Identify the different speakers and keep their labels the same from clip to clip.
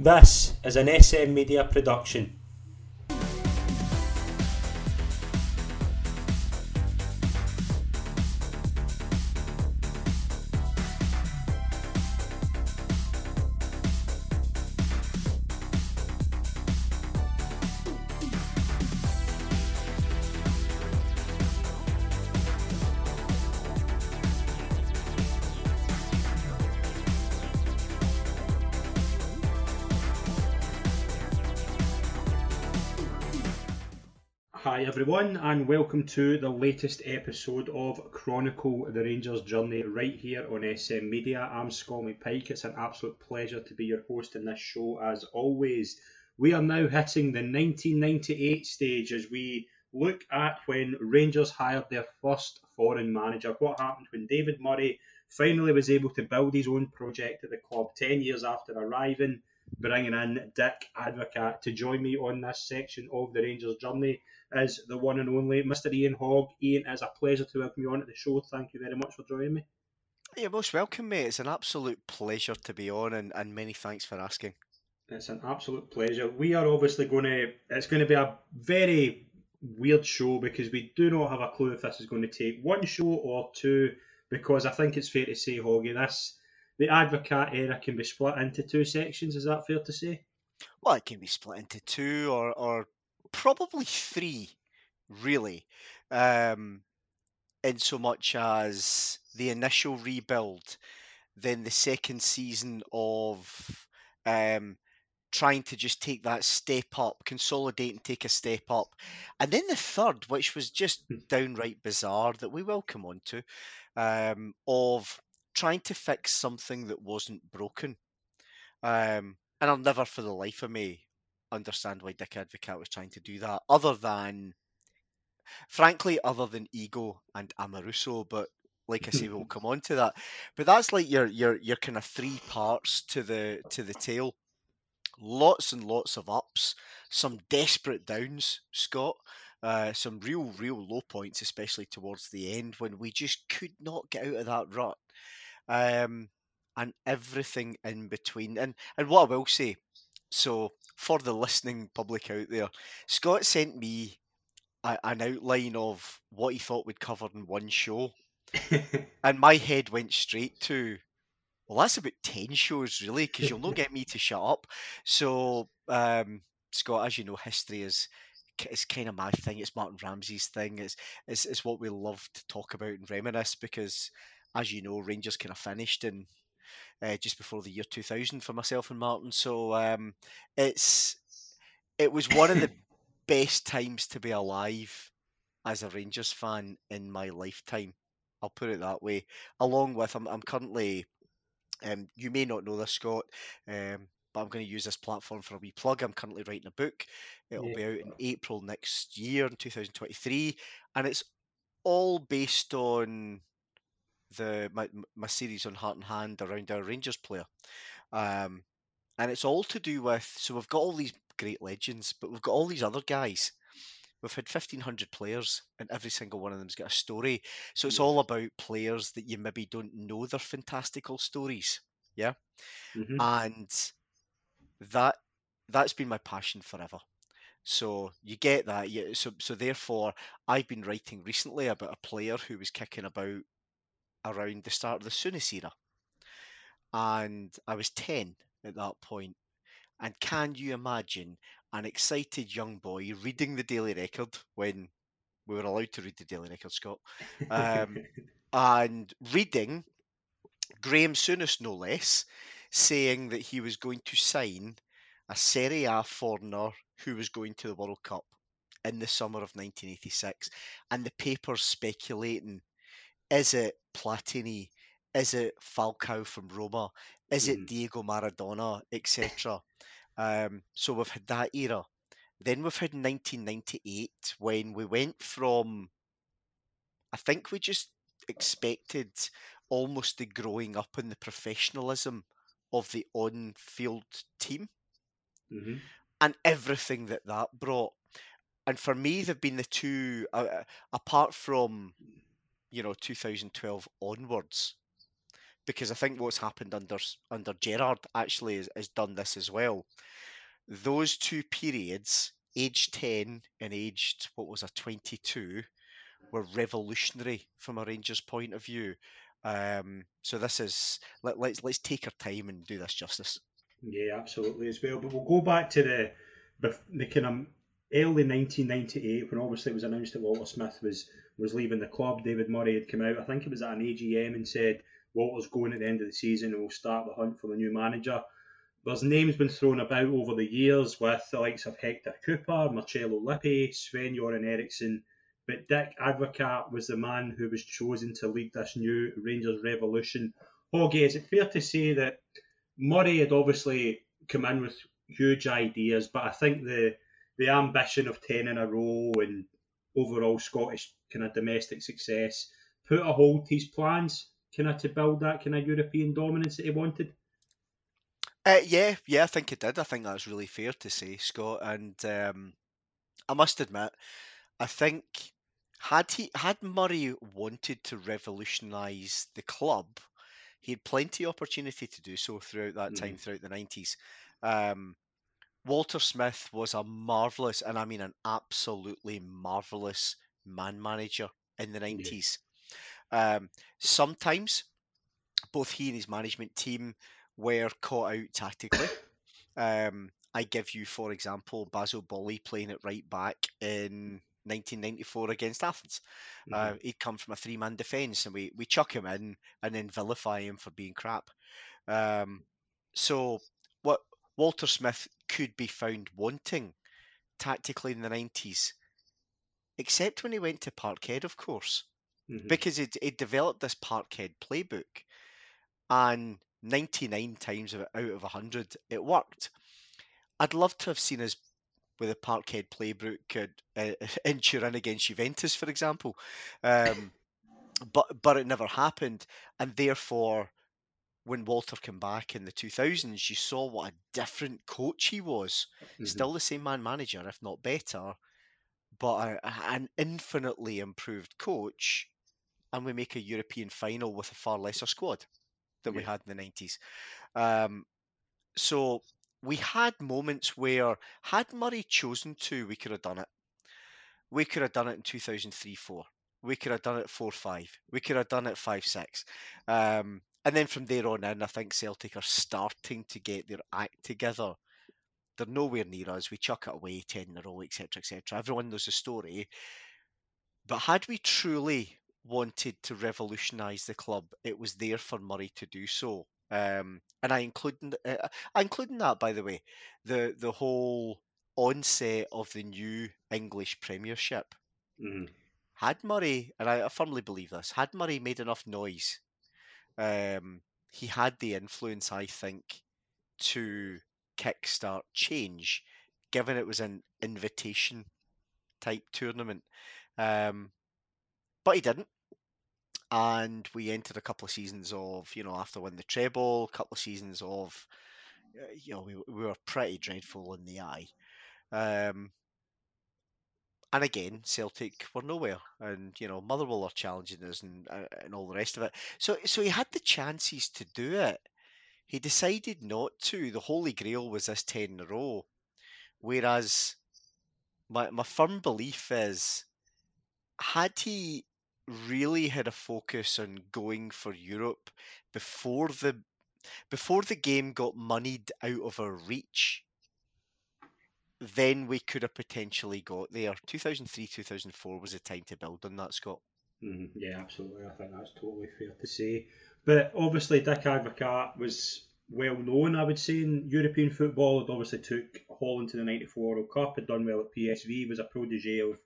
Speaker 1: This is an SM Media production. Everyone, and welcome to the latest episode of Chronicle the Rangers Journey right here on SM Media. I'm Scott Pike. It's an absolute pleasure to be your host in this show as always. We are now hitting the 1998 stage as we look at when Rangers hired their first foreign manager. What happened when David Murray finally was able to build his own project at the club 10 years after arriving, bringing in Dick Advocaat to join me on this section of the Rangers Journey is the one and only Mr. Ian Hogg. Ian, it's a pleasure to welcome you on at the show. Thank you very much for joining me.
Speaker 2: You're most welcome, mate. It's an absolute pleasure to be on, and, and many thanks for asking.
Speaker 1: It's an absolute pleasure. We are obviously going to, it's going to be a very weird show because we do not have a clue if this is going to take one show or two, because I think it's fair to say, Hoggy, this, the Advocaat era can be split into two sections. Is that fair to say?
Speaker 2: Well, it can be split into two or, or probably three, really. Um, in so much as the initial rebuild, then the second season of um, trying to just take that step up, consolidate and take a step up, and then the third, which was just downright bizarre, that we will come on to, um, of trying to fix something that wasn't broken. Um, and I'll never, for the life of me, understand why Dick Advocaat was trying to do that, other than, frankly, other than ego and Amoruso. But like I say, we'll come on to that. But that's like your your your kind of three parts to the to the tale. Lots and lots of ups, some desperate downs, Scott. Uh, some real, real low points, especially towards the end when we just could not get out of that rut. Um, and everything in between. And and what I will say, so for the listening public out there, Scott sent me a, an outline of what he thought we'd cover in one show, and my head went straight to, well, that's about ten shows really, because you'll not get me to shut up. So, um, Scott, as you know, history is is kind of my thing. It's Martin Ramsey's thing. It's, it's it's what we love to talk about and reminisce because, as you know, Rangers kind of finished in uh, just before the year 2000 for myself and Martin. So um, it's it was one of the best times to be alive as a Rangers fan in my lifetime. I'll put it that way. Along with, I'm, I'm currently, um, you may not know this, Scott, um, but I'm going to use this platform for a wee plug. I'm currently writing a book. It'll yeah. be out in April next year, in 2023, and it's all based on the my, my series on Heart and Hand around our Rangers player. Um, and it's all to do with so we've got all these great legends, but we've got all these other guys. We've had fifteen hundred players, and every single one of them's got a story. So it's all about players that you maybe don't know their fantastical stories. Yeah, mm-hmm. and that that's been my passion forever. So you get that. Yeah. So so therefore, I've been writing recently about a player who was kicking about around the start of the Souness era. And I was 10 at that point. And can you imagine an excited young boy reading the Daily Record when we were allowed to read the Daily Record, Scott? Um, and reading Graeme Souness, no less, saying that he was going to sign a Serie A foreigner who was going to the World Cup in the summer of 1986, and the papers speculating is it Platini? Is it Falcao from Roma? Is it mm. Diego Maradona, etc.? um, so we've had that era. Then we've had 1998 when we went from, I think we just expected almost the growing up in the professionalism of the on field team mm-hmm. and everything that that brought. And for me, they've been the two, uh, apart from you know 2012 onwards because I think what's happened under under Gerrard actually has, has done this as well. Those two periods, aged 10 and aged, what was a 22, were revolutionary from a Rangers point of view. Um, so this is let, let's let's take our time and do this justice.
Speaker 1: Yeah, absolutely as well. But we'll go back to the the kind of early 1998 when obviously it was announced that Walter Smith was was leaving the club. David Murray had come out. I think it was at an AGM and said Walter's going at the end of the season and we'll start the hunt for the new manager. There's names been thrown about over the years with the likes of Hector Cuper, Marcello Lippi, Sven Göran Eriksson, but Dick Advocaat was the man who was chosen to lead this new Rangers revolution. Hoggy, is it fair to say that Murray had obviously come in with huge ideas, but I think the the ambition of ten in a row and overall Scottish kind of domestic success put a hold to his plans, kind of to build that kind of European dominance that he wanted.
Speaker 2: Uh, yeah, yeah, I think it did. I think that's really fair to say, Scott. And um, I must admit, I think had he had Murray wanted to revolutionise the club, he had plenty of opportunity to do so throughout that time,
Speaker 1: Mhm.
Speaker 2: throughout the nineties. Um, Walter Smith was a marvelous, and I mean an absolutely marvelous man manager in the
Speaker 1: Yeah.
Speaker 2: nineties. Um, sometimes both he and his management team were caught out tactically. Um, I give you, for example, Basile Boli playing at right back in 1994 against Athens. Uh,
Speaker 1: Mhm.
Speaker 2: he'd come from a three-man defence, and we we chuck him in and then vilify him for being crap. Um, so what Walter Smith could be found wanting tactically in the 90s, except when he went to Parkhead, of course,
Speaker 1: Mhm.
Speaker 2: because he'd, he'd developed this Parkhead playbook, and 99 times out of 100 it worked. I'd love to have seen us with a Parkhead playbook could uh, in Turin against Juventus, for example, um, but but it never happened, and therefore, when Walter came back in the 2000s, you saw what a different coach he was.
Speaker 1: Mhm.
Speaker 2: Still the same man manager, if not better, but a, an infinitely improved coach, and we make a European final with a far lesser squad than we had in the 90s. Um, so we had moments where, had Murray chosen to, we could have done it. We could have done it in 2003 4. We could have done it 4 5. We could have done it 5 6. Um, and then from there on in, I think Celtic are starting to get their act together. They're nowhere near us. We chuck it away 10 in a row, etc. etc. Everyone knows the story. But had we truly wanted to revolutionise the club, it was there for Murray to do so. Um, and I include, in uh, I include in that, by the way, the the whole onset of the new English Premiership.
Speaker 1: Mhm.
Speaker 2: Had Murray, and I, I firmly believe this, had Murray made enough noise, um, he had the influence, I think, to kickstart change, given it was an invitation type tournament. Um, but he didn't. And we entered a couple of seasons of, you know, after winning the treble, a couple of seasons of, uh, you know, we, we were pretty dreadful in the eye. Um, and again, Celtic were nowhere, and you know Motherwell are challenging us and uh, and all the rest of it. So so he had the chances to do it. He decided not to. The holy grail was this ten in a row. Whereas my my firm belief is, had he really had a focus on going for Europe before the before the game got moneyed out of our reach, then we could have potentially got there. 2003, 2004 was the time to build on that, Scott.
Speaker 1: Mhm. Yeah, absolutely. I think that's totally fair to say. But obviously, Dick Advocaat was well known, I would say, in European football. Had obviously took Holland to the '94 World Cup. Had done well at PSV. Was a protege of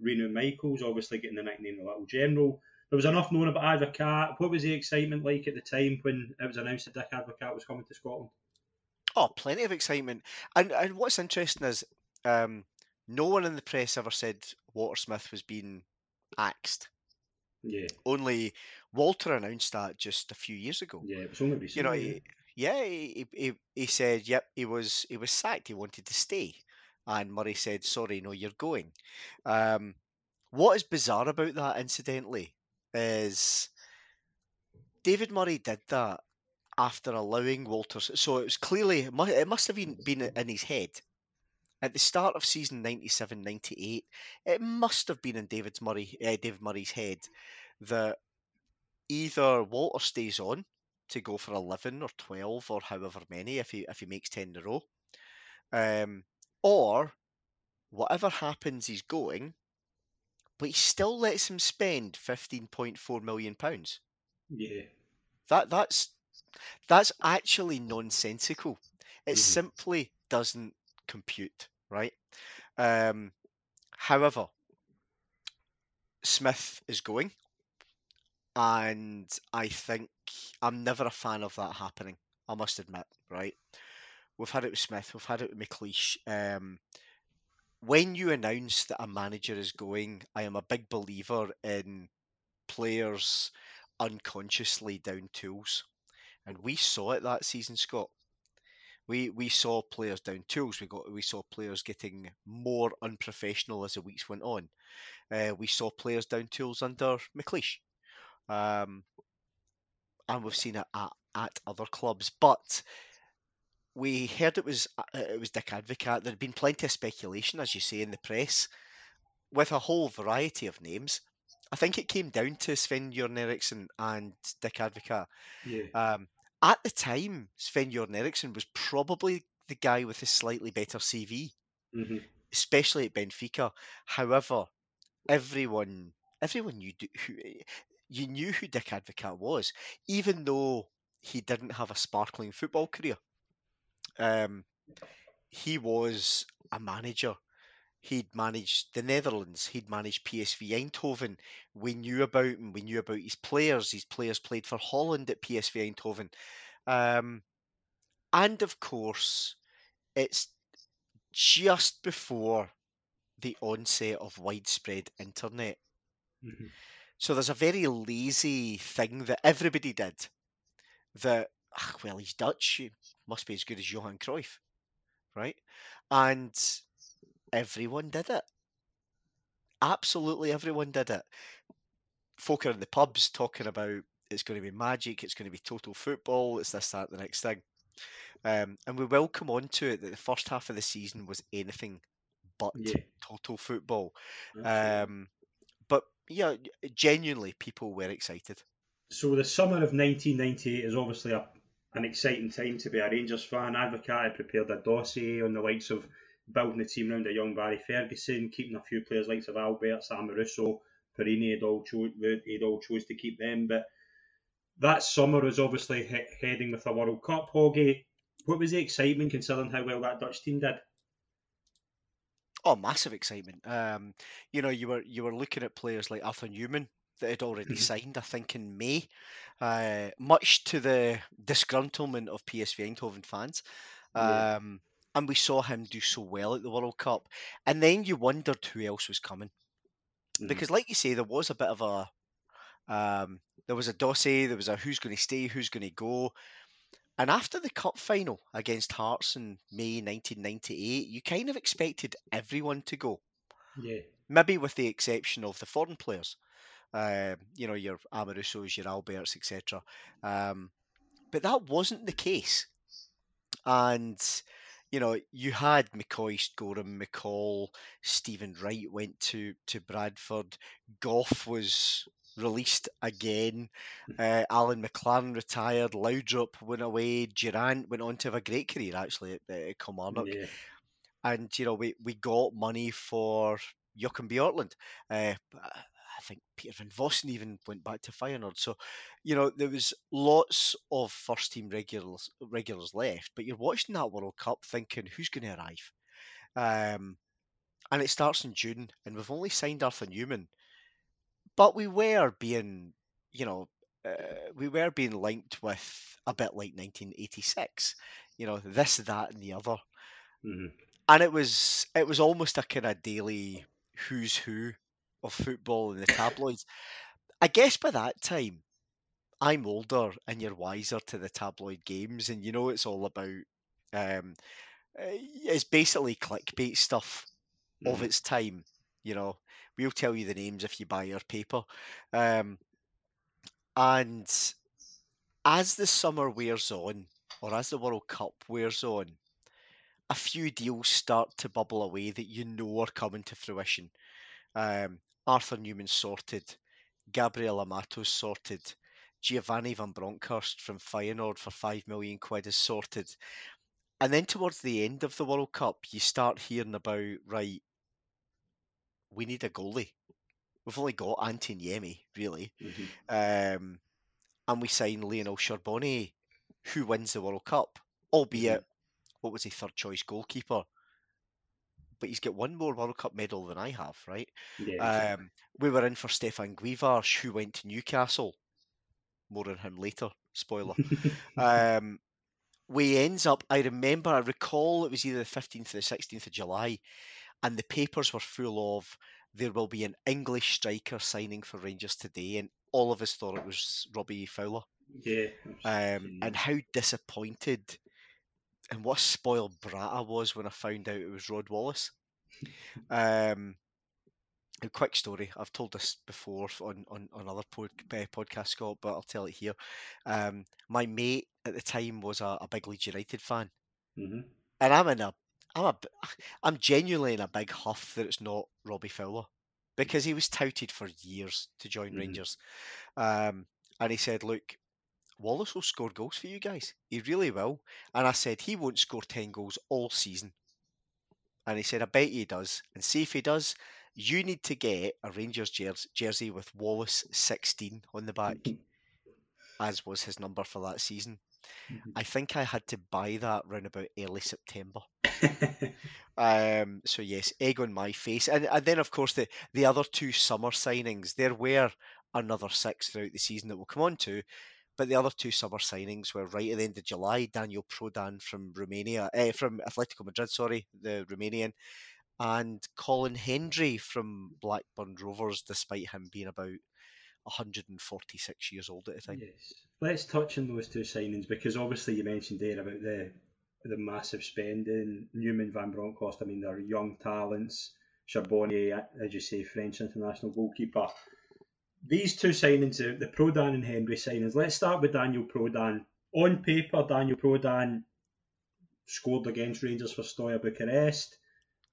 Speaker 1: Rinus Michels. Obviously, getting the nickname the Little General. There was enough known about Advocaat. What was the excitement like at the time when it was announced that Dick Advocaat was coming to Scotland?
Speaker 2: Oh, plenty of excitement. And and what's interesting is um, no one in the press ever said Walter Smith was being axed.
Speaker 1: Yeah,
Speaker 2: Only Walter announced that just a few years ago.
Speaker 1: yeah. It was only recently.
Speaker 2: You know,
Speaker 1: yeah.
Speaker 2: he, yeah, he, he, he said, yep, he was he was sacked. He wanted to stay, and Murray said, sorry, no, you're going. Um, what is bizarre about that, incidentally, is David Murray did that after allowing Walters. So it was clearly it must have been been in his head at the start of season 97-98. It must have been in David Murray uh, David Murray's head that either Walter stays on to go for 11 or 12 or however many if he if he makes 10 in a row um, or whatever happens he's going but he still lets him spend 15.4 million pounds
Speaker 1: Yeah.
Speaker 2: that that's that's actually nonsensical it
Speaker 1: Mhm.
Speaker 2: simply doesn't compute right um, however smith is going and I think I'm never a fan of that happening. I must admit, right? We've had it with Smith, we've had it with McLeish. Um, when you announce that a manager is going, I am a big believer in players unconsciously down tools, and we saw it that season, Scott. We we saw players down tools. We got we saw players getting more unprofessional as the weeks went on. Uh, we saw players down tools under McLeish. Um, and we've seen it at, at other clubs. But we heard it was uh, it was Dick Advocaat. There had been plenty of speculation, as you say, in the press, with a whole variety of names. I think it came down to Sven Göran Eriksson and Dick Advocaat.
Speaker 1: Yeah.
Speaker 2: Um, at the time, Sven Göran Eriksson was probably the guy with a slightly better CV,
Speaker 1: hmm
Speaker 2: especially at Benfica. However, everyone everyone knew d- who you knew who Dick Advocaat was, even though he didn't have a sparkling football career. Um, he was a manager. He'd managed the Netherlands. He'd managed PSV Eindhoven. We knew about him. We knew about his players. His players played for Holland at PSV Eindhoven. Um, and of course, it's just before the onset of widespread internet.
Speaker 1: hmm
Speaker 2: So there's a very lazy thing that everybody did. That ah, well, he's Dutch. He must be as good as Johan Cruyff, right? And everyone did it. Absolutely everyone did it. Folk are in the pubs talking about it's going to be magic, it's going to be total football, it's this, that, the next thing. Um, and we will come on to it that the first half of the season was anything but
Speaker 1: Yeah.
Speaker 2: total football. Um, but yeah, genuinely, people were excited.
Speaker 1: So the summer of 1998 is obviously a, an exciting time to be a Rangers fan. Advocaat had prepared a dossier on the likes of building the team around a young Barry Ferguson, keeping a few players like of Albertz, Amoruso, Porrini had all chose he'd all chose to keep them. But that summer was obviously he- heading with a World Cup. Hoggy, what was the excitement considering how well that Dutch team did?
Speaker 2: Oh, massive excitement! Um, you know, you were you were looking at players like Arthur Numan that had already
Speaker 1: Mhm.
Speaker 2: signed, I think, in May, uh, much to the disgruntlement of PSV Eindhoven fans.
Speaker 1: Yeah.
Speaker 2: And we saw him do so well at the World Cup, and then you wondered who else was coming
Speaker 1: Mhm.
Speaker 2: because, like you say, there was a bit of a um, there was a dossier, there was a who's going to stay, who's going to go. And after the cup final against Hearts in May 1998, you kind of expected everyone to go,
Speaker 1: Yeah.
Speaker 2: maybe with the exception of the foreign players. Um, you know, your Amorusos, your Alberts, etc. Um, but that wasn't the case. And you know, you had McCoist, Goram, McCall, Stephen Wright went to to Bradford. Gough was released again. Uh, Alan McLaren retired. Laudrup went away. Durrant went on to have a great career actually at, at Kilmarnock.
Speaker 1: Yeah.
Speaker 2: And you know, we, we got money for Joachim Björklund. Uh, think Peter Van Vossen even went back to Feyenoord. So, you know, there was lots of first team regulars regulars left, but you're watching that World Cup thinking who's going to arrive. Um, and it starts in June, and we've only signed Arthur Numan, but we were being, you know, uh, we were being linked with a bit like 1986. You know, this, that, and the other
Speaker 1: hmm
Speaker 2: and it was it was almost a kind of daily who's who of football in the tabloids. I guess by that time, I'm older and you're wiser to the tabloid games, and you know it's all about. Um, eh, it's basically clickbait stuff of
Speaker 1: Mhm.
Speaker 2: its time. You know, we'll tell you the names if you buy our paper, um, and as the summer wears on, or as the World Cup wears on, a few deals start to bubble away that you know are coming to fruition. Um, Arthur Numan sorted, Gabriel Amato sorted, Giovanni van Bronckhorst from Feyenoord for five million quid is sorted. And then towards the end of the World Cup, you start hearing about right. We need a goalie. We've only got Antti Niemi, really,
Speaker 1: Mhm.
Speaker 2: um, and we sign Lionel Charbonnier, who wins the World Cup, albeit what was he third choice goalkeeper, but he's got one more World Cup medal than I have, right?
Speaker 1: Yeah.
Speaker 2: Um, we were in for Stefan Guivarc'h, who went to Newcastle. More on him later. Spoiler. Um, we ends up. I remember. I recall it was either the fifteenth or the sixteenth of July, and the papers were full of there will be an English striker signing for Rangers today, and all of us thought it was Robbie Fowler.
Speaker 1: yeah.
Speaker 2: Um, and how disappointed and what a spoiled brat I was when I found out it was Rod Wallace. Um, a quick story. I've told this before on on, on other pod, uh, podcasts, Scott, but I'll tell it here. Um, my mate at the time was a, a big Leeds United fan,
Speaker 1: Mhm.
Speaker 2: and I'm in a I'm a I'm genuinely in a big huff that it's not Robbie Fowler because he was touted for years to join
Speaker 1: Mhm.
Speaker 2: Rangers, um, and he said, "Look, Wallace will score goals for you guys. He really will." And I said, "He won't score ten goals all season." And he said, I bet he does. And see if he does, you need to get a Rangers jersey with Wallace 16 on the back, as was his number for that season.
Speaker 1: Mhm.
Speaker 2: I think I had to buy that round about early September. Um, so yes, egg on my face. And, and then of course the, the other two summer signings, there were another six throughout the season that we'll come on to. But the other two summer signings were right at the end of July. Daniel Prodan from Romania, eh, from Atletico Madrid, sorry, the Romanian, and Colin Hendry from Blackburn Rovers, despite him being about 146 years old at the time.
Speaker 1: Yes. Let's touch on those two signings because obviously you mentioned there about the the massive spending. Numan, Van Bronckhorst, I mean, they're young talents. Charbonnier, as you say, French international goalkeeper. These two signings, the, the Prodan and Hendry signings, let's start with Daniel Prodan. On paper, Daniel Prodan scored against Rangers for Steaua Bucharest.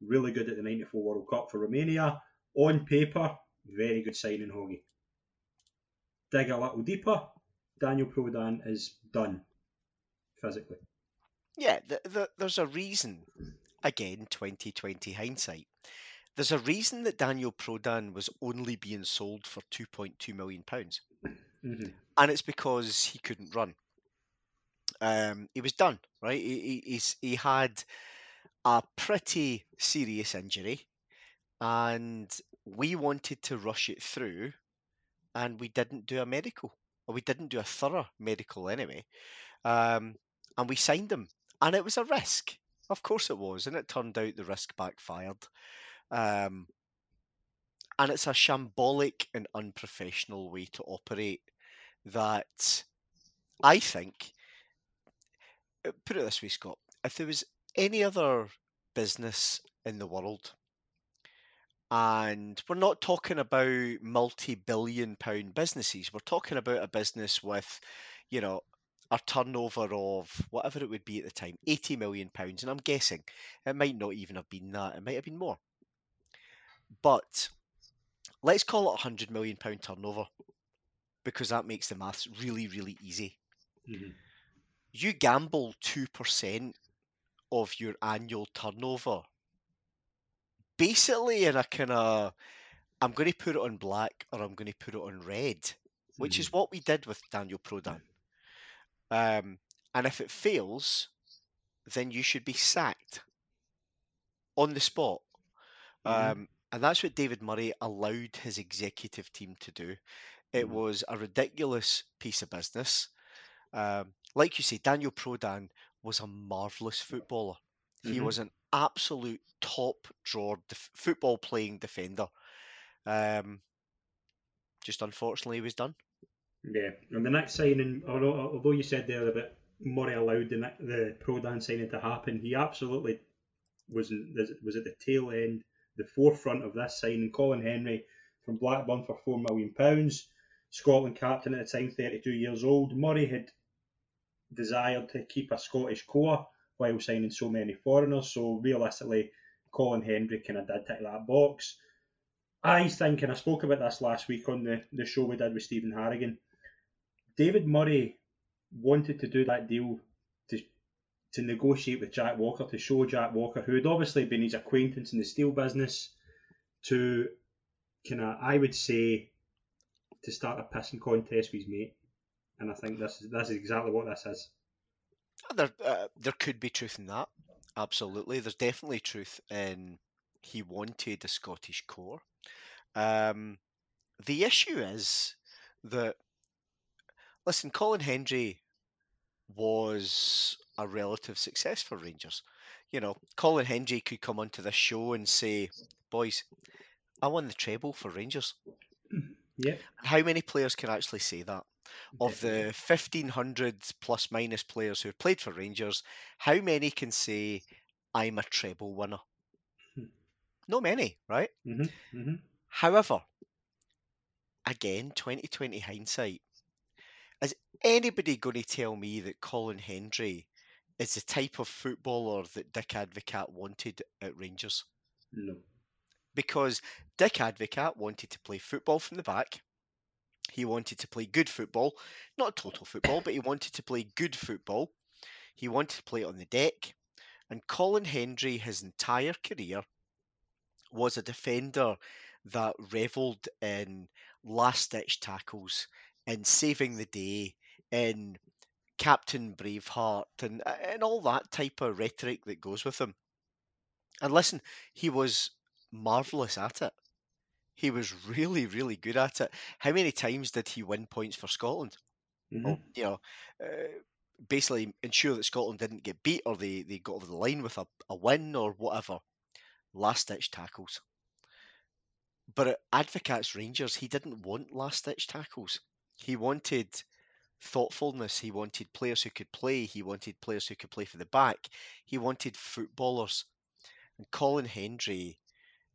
Speaker 1: Really good at the 94 World Cup for Romania. On paper, very good signing, Hoggy. Dig a little deeper, Daniel Prodan is done physically.
Speaker 2: Yeah, the, the, there's a reason, again, 2020 hindsight. There's a reason that Daniel Prodan was only being sold for 2.2 million pounds,
Speaker 1: Mm-hmm.
Speaker 2: and it's because he couldn't run. Um, he was done, right? He, he, he's, he had a pretty serious injury, and we wanted to rush it through, and we didn't do a medical, or we didn't do a thorough medical anyway. Um, and we signed him, and it was a risk. Of course it was, and it turned out the risk backfired. Um, and it's a shambolic and unprofessional way to operate that I think. uh, Put it this way, Scott. If there was any other business in the world, and we're not talking about multi-billion pound businesses, we're talking about a business with, you know, a turnover of whatever it would be at the time, 80 million pounds. And I'm guessing it might not even have been that, it might have been more. But let's call it a 100 million pound turnover because that makes the maths really, really easy.
Speaker 1: Mm-hmm.
Speaker 2: You gamble 2% of your annual turnover basically in a kind of I'm going to put it on black or I'm going to put it on red, which is what we did with Daniel Prodan. Um, and if it fails, then you should be sacked on the spot.
Speaker 1: Mhm.
Speaker 2: Um, and that's what David Murray allowed his executive team to do. It
Speaker 1: Mhm.
Speaker 2: was a ridiculous piece of business. Um, like you say, Daniel Prodan was a marvellous footballer. He
Speaker 1: Mhm.
Speaker 2: was an absolute top drawer def- football playing defender. Um, just unfortunately, he was done.
Speaker 1: Yeah, and the next signing, although, you said there about Murray allowed the the Prodan signing to happen, he absolutely was was at the tail end, the forefront of this signing. Colin Hendry from Blackburn for four million pounds, Scotland captain at the time, thirty two years old. Murray had desired to keep a Scottish core while signing so many foreigners. So realistically, Colin Hendry kind of did tick that box. I think, and I spoke about this last week on the, the show we did with Stephen Harrigan. David Murray wanted to do that deal to negotiate with Jack Walker to show Jack Walker, who had obviously been his acquaintance in the steel business, to kind of I would say to start a pissing contest with his mate. And I think this is this is exactly what this is.
Speaker 2: There, uh, there could be truth in that. Absolutely, there's definitely truth in he wanted a Scottish core. Um, the issue is that listen, Colin Hendry was a relative success for Rangers. You know, Colin Hendry could come onto this show and say, "Boys, I won the treble for Rangers."
Speaker 1: Yeah.
Speaker 2: How many players can actually say that? Of the 1500 plus minus players who have played for Rangers, how many can say, I'm a treble winner? Not many, right?
Speaker 1: Mm-hmm, mm-hmm.
Speaker 2: However, again, 2020 hindsight, is anybody going to tell me that Colin Hendry is the type of footballer that Dick Advocaat wanted at Rangers?
Speaker 1: No.
Speaker 2: Because Dick Advocaat wanted to play football from the back. He wanted to play good football, not total football, but he wanted to play good football. He wanted to play on the deck. And Colin Hendry, his entire career, was a defender that revelled in last ditch tackles, in saving the day, in Captain Braveheart, and, and all that type of rhetoric that goes with him. And listen, he was marvellous at it. He was really, really good at it. How many times did he win points for Scotland?
Speaker 1: Mm-hmm.
Speaker 2: Well, you know, uh, basically ensure that Scotland didn't get beat or they, they got over the line with a, a win or whatever. Last ditch tackles. But at Advocaat's Rangers, he didn't want last ditch tackles. He wanted thoughtfulness. He wanted players who could play. He wanted players who could play for the back. He wanted footballers. And Colin Hendry,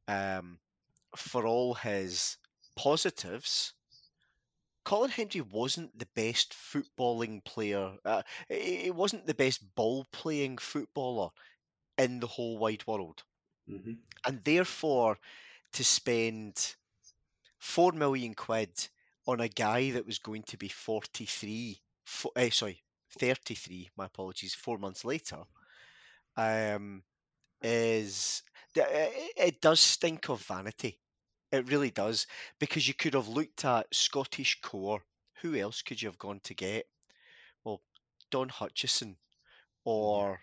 Speaker 2: um, for all his positives, Colin Hendry wasn't the best footballing player. Uh, he wasn't the best ball playing footballer in the whole wide world.
Speaker 1: Mm-hmm.
Speaker 2: And therefore, to spend four million quid on a guy that was going to be 43, fo- eh, sorry, 33, my apologies, four months later, um, is it, it does stink of vanity. It really does because you could have looked at Scottish core. Who else could you have gone to get? Well, Don Hutchison, or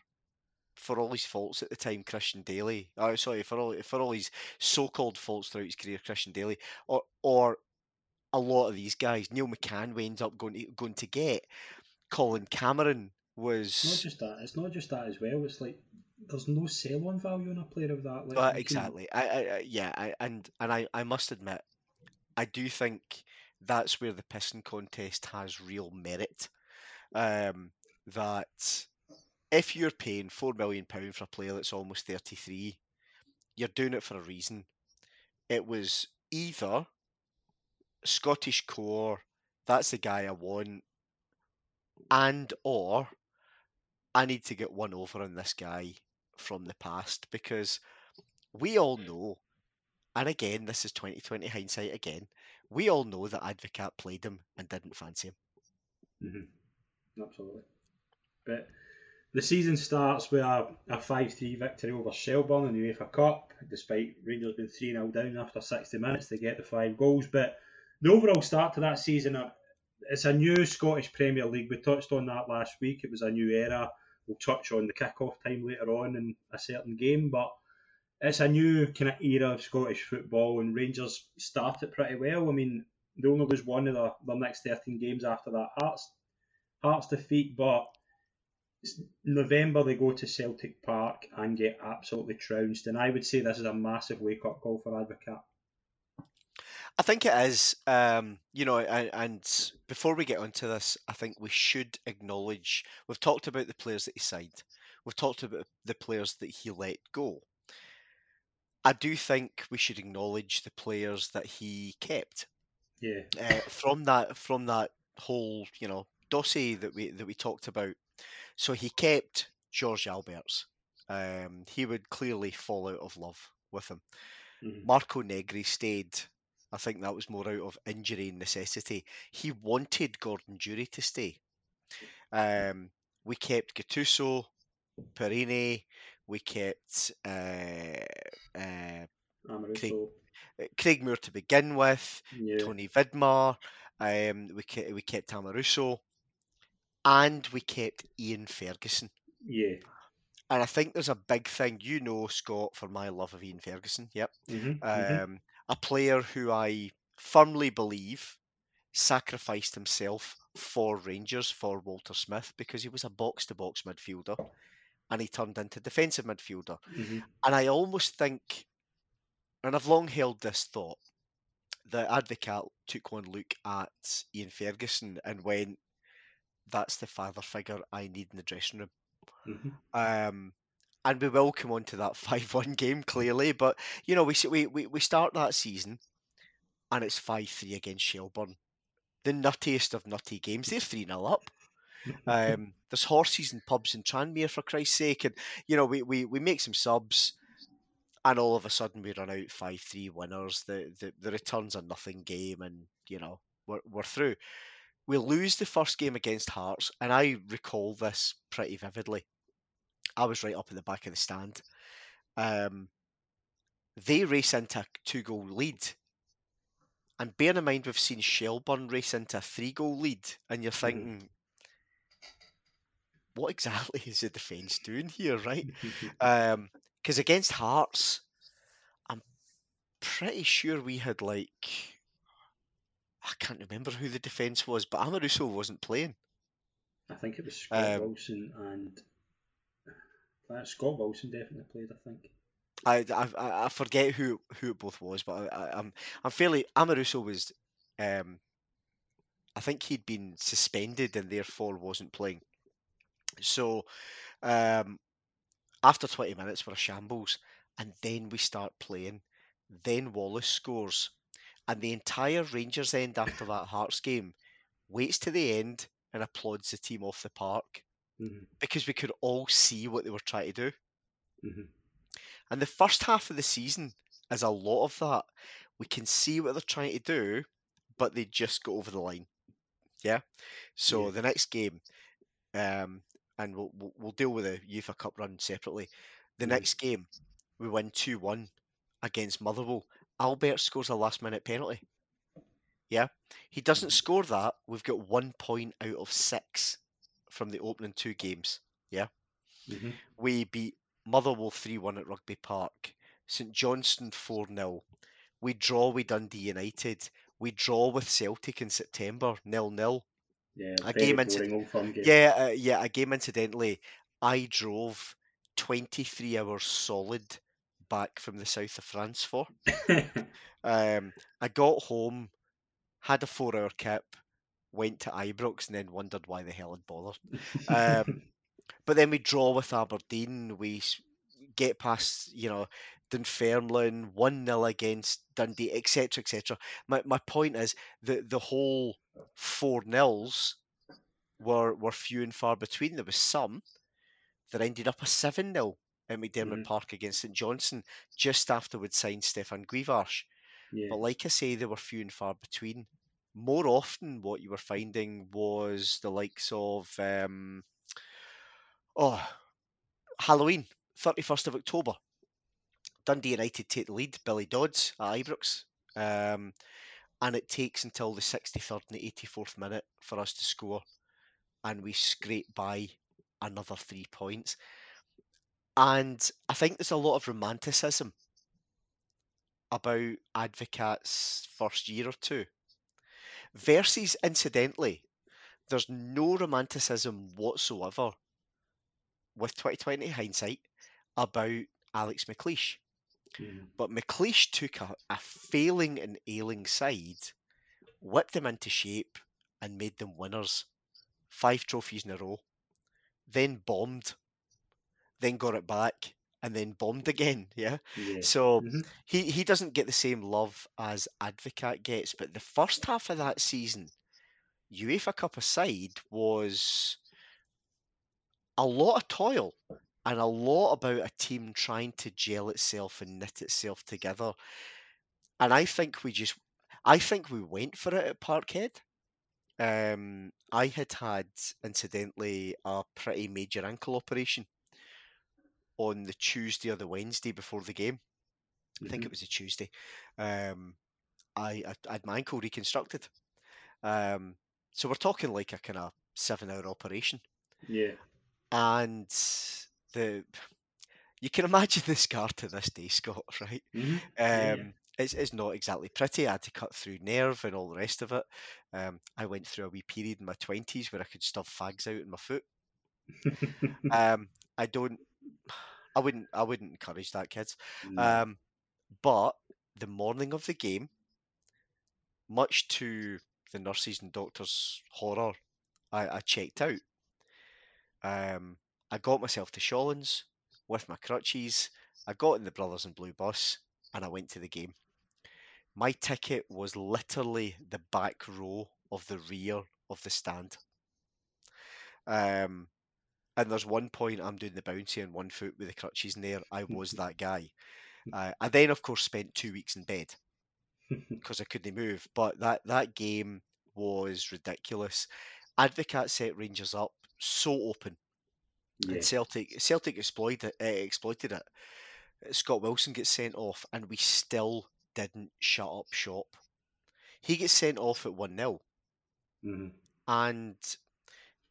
Speaker 2: for all his faults at the time, Christian Dailly. Oh, sorry, for all for all his so-called faults throughout his career, Christian Dailly, or or a lot of these guys. Neil McCann ends up going to going to get. Colin Cameron was
Speaker 1: It's not just that. It's not just that as well. It's like there's no sell-on value in a player of that. Like
Speaker 2: Uh,
Speaker 1: can-
Speaker 2: exactly. I, I, I yeah, I, and and I, I must admit, I do think that's where the pissing contest has real merit. Um, that if you're paying four million pound for a player that's almost thirty three, you're doing it for a reason. It was either Scottish core, that's the guy I want, and or I need to get one over on this guy from the past because we all know, and again, this is 2020 hindsight again, we all know that Advocaat played him and didn't fancy him.
Speaker 1: Mhm. Absolutely. But the season starts with a, a 5 3 victory over Shelbourne in the UEFA Cup, despite Rangers being 3 0 down after 60 minutes to get the five goals. But the overall start to that season, uh, it's a new Scottish Premier League. We touched on that last week. It was a new era. We'll touch on the kick-off time later on in a certain game, but it's a new kind of era of Scottish football, and Rangers started pretty well. I mean, they only lose one of their, their next 13 games after that Hearts Hearts defeat, but November they go to Celtic Park and get absolutely trounced. And I would say this is a massive wake up call for Advocaat.
Speaker 2: I think it is, um, you know, and, and before we get onto this, I think we should acknowledge we've talked about the players that he signed, we've talked about the players that he let go. I do think we should acknowledge the players that he kept
Speaker 1: Yeah.
Speaker 2: uh, from that from that whole you know dossier that we that we talked about So he kept Jörg Albertz. Um, he would clearly fall out of love with him.
Speaker 1: Mhm.
Speaker 2: Marco Negri stayed. I think that was more out of injury and necessity. He wanted Gordon Durie to stay. Um, we kept Gattuso, Porrini, we kept uh, uh,
Speaker 1: Amoruso.
Speaker 2: Craig Moore to begin with,
Speaker 1: Yeah.
Speaker 2: Tony Vidmar, um, we, kept, we kept Amoruso, and we kept Ian Ferguson.
Speaker 1: Yeah.
Speaker 2: And I think there's a big thing, you know, Scott, for my love of Ian Ferguson. Yep.
Speaker 1: Mhm, mhm.
Speaker 2: Um, a player who I firmly believe sacrificed himself for Rangers for Walter Smith because he was a box to box midfielder and he turned into defensive midfielder.
Speaker 1: Mhm.
Speaker 2: And I almost think, and I've long held this thought, that Advocaat took one look at Ian Ferguson and went, that's the father figure I need in the dressing room.
Speaker 1: Mhm.
Speaker 2: Um, and we will come on to that 5 1 game clearly, but you know, we, we, we, we start that season and it's 5 3 against Shelbourne. The nuttiest of nutty games. They're 3 0 up. Um, there's horses and pubs in Tranmere for Christ's sake, and you know we, we, we make some subs, and all of a sudden we run out five three winners. The, the the returns are nothing game, and you know we're we're through. We lose the first game against Hearts, and I recall this pretty vividly. I was right up at the back of the stand. Um, they race into a two goal lead. And bear in mind, we've seen Shelbourne race into a three goal lead, and you're thinking, what exactly is the defence doing here, right? Because against Hearts, I'm pretty sure we had like I can't remember who the defence was, but Amoruso wasn't playing.
Speaker 1: I think it was Scott
Speaker 2: Um,
Speaker 1: Wilson and uh, Scott Wilson definitely played. I think.
Speaker 2: I, I I forget who who it both was, but I, I, I'm I'm fairly Amoruso was, um, I think he'd been suspended and therefore wasn't playing. So, um, after 20 minutes we're a shambles, and then we start playing. Then Wallace scores, and the entire Rangers end after that Hearts game waits to the end and applauds the team off the park
Speaker 1: Mhm.
Speaker 2: because we could all see what they were trying to do.
Speaker 1: Mhm.
Speaker 2: And the first half of the season is a lot of that. We can see what they're trying to do, but they just go over the line. Yeah. So
Speaker 1: Yeah.
Speaker 2: the next game, um, and we'll, we'll we'll deal with the UEFA Cup run separately. The
Speaker 1: Mhm.
Speaker 2: next game, we win two one against Motherwell. Albert scores a last minute penalty. Yeah. He doesn't
Speaker 1: Mhm.
Speaker 2: score that. We've got one point out of six from the opening two games.
Speaker 1: Mhm.
Speaker 2: We beat Motherwell 3 1 at Rugby Park, St Johnstone 4 0. We draw with Dundee United. We draw with Celtic in September, nil nil.
Speaker 1: Yeah.
Speaker 2: A game into-
Speaker 1: boring firm game.
Speaker 2: Yeah, uh, yeah, a game incidentally. I drove 23 hours solid back from the south of France for. Um, I got home, had a four hour kip, went to Ibrox, and then wondered why the hell I'd bothered. Um, But then we draw with Aberdeen. We get past, you know, Dunfermline, 1 0 against Dundee, etc. etc. My, my point is that the whole four nils were, were few and far between. There was some that ended up a 7 0 at McDiarmid
Speaker 1: Mhm.
Speaker 2: Park against St Johnstone just after we'd signed Stefan Guivarc'h.
Speaker 1: yeah.
Speaker 2: But like I say, they were few and far between. More often, what you were finding was the likes of um, oh Halloween, thirty first of October. Dundee United take the lead. Billy Dodds at Ibrox, um, and it takes until the sixty third and the eighty fourth minute for us to score, and we scrape by another three points. And I think there's a lot of romanticism about Advocaat's first year or two. Versus, incidentally, there's no romanticism whatsoever with 2020 hindsight about Alex McLeish.
Speaker 1: Mhm.
Speaker 2: But McLeish took a, a failing and ailing side, whipped them into shape, and made them winners. Five trophies in a row. Then bombed. Then got it back. And then bombed again. Yeah.
Speaker 1: Yeah.
Speaker 2: So
Speaker 1: Mhm.
Speaker 2: he, he doesn't get the same love as Advocaat gets. But the first half of that season, UEFA Cup aside, was a lot of toil and a lot about a team trying to gel itself and knit itself together. And I think we just, I think we went for it at Parkhead. Um, I had had, incidentally, a pretty major ankle operation on the Tuesday or the Wednesday before the game. I think
Speaker 1: Mhm.
Speaker 2: it was a Tuesday. Um, I, I had my ankle reconstructed. Um, so we're talking like a kind of seven-hour operation,
Speaker 1: Yeah.
Speaker 2: and the you can imagine the scar to this day, Scott. Right?
Speaker 1: hmm Yeah.
Speaker 2: Um, it's, it's not exactly pretty. I had to cut through nerve and all the rest of it. Um, I went through a wee period in my twenties where I could stuff fags out in my foot. Um, I don't. I wouldn't. I wouldn't encourage that, kids.
Speaker 1: No.
Speaker 2: Um, but the morning of the game, much to the nurses and doctors' horror, I, I checked out. Um, I got myself to Shawlands with my crutches. I got in the Brothers in Blue bus and I went to the game. My ticket was literally the back row of the rear of the stand. Um, and there's one point I'm doing the bouncy on one foot with the crutches in there. I was that guy. Uh, I then, of course, spent two weeks in bed because I couldn't move. But that that game was ridiculous. Advocaat set Rangers up so open,
Speaker 1: yeah.
Speaker 2: and Celtic Celtic exploited uh, exploited it. Scott Wilson gets sent off, and we still didn't shut up shop. He gets sent off at one 0
Speaker 1: hmm
Speaker 2: and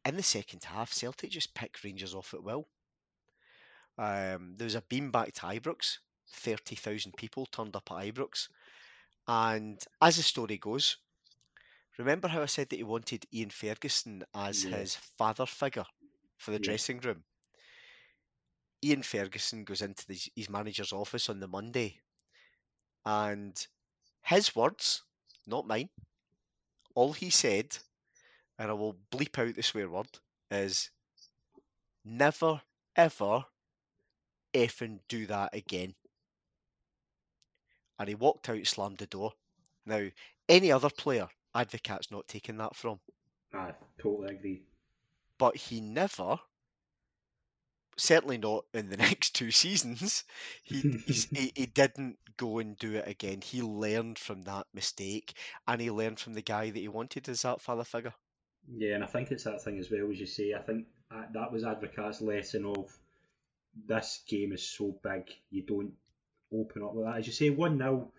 Speaker 2: in the second half, Celtic just picked Rangers off at will. Um, there was a beam back to Ibrox. Thirty thousand people turned up at Ibrox, and as the story goes, remember how I said that he wanted Ian Ferguson as
Speaker 1: Yeah.
Speaker 2: his father figure for the
Speaker 1: Yeah.
Speaker 2: dressing room? Ian Ferguson goes into the, his manager's office on the Monday, and his words, not mine, all he said, and I will bleep out the swear word, is never, ever, effing do that again. And he walked out, slammed the door. Now, any other player, Advocaat's not taking that from,
Speaker 1: I totally agree.
Speaker 2: but he never, certainly not in the next two seasons, he, he, he didn't go and do it again. He learned from that mistake, and he learned from the guy that he wanted as that father figure.
Speaker 1: Yeah, and I think it's that thing as well as you say. I think that was Advocaat's lesson of this game is so big, you don't open up with that. As you say, one 0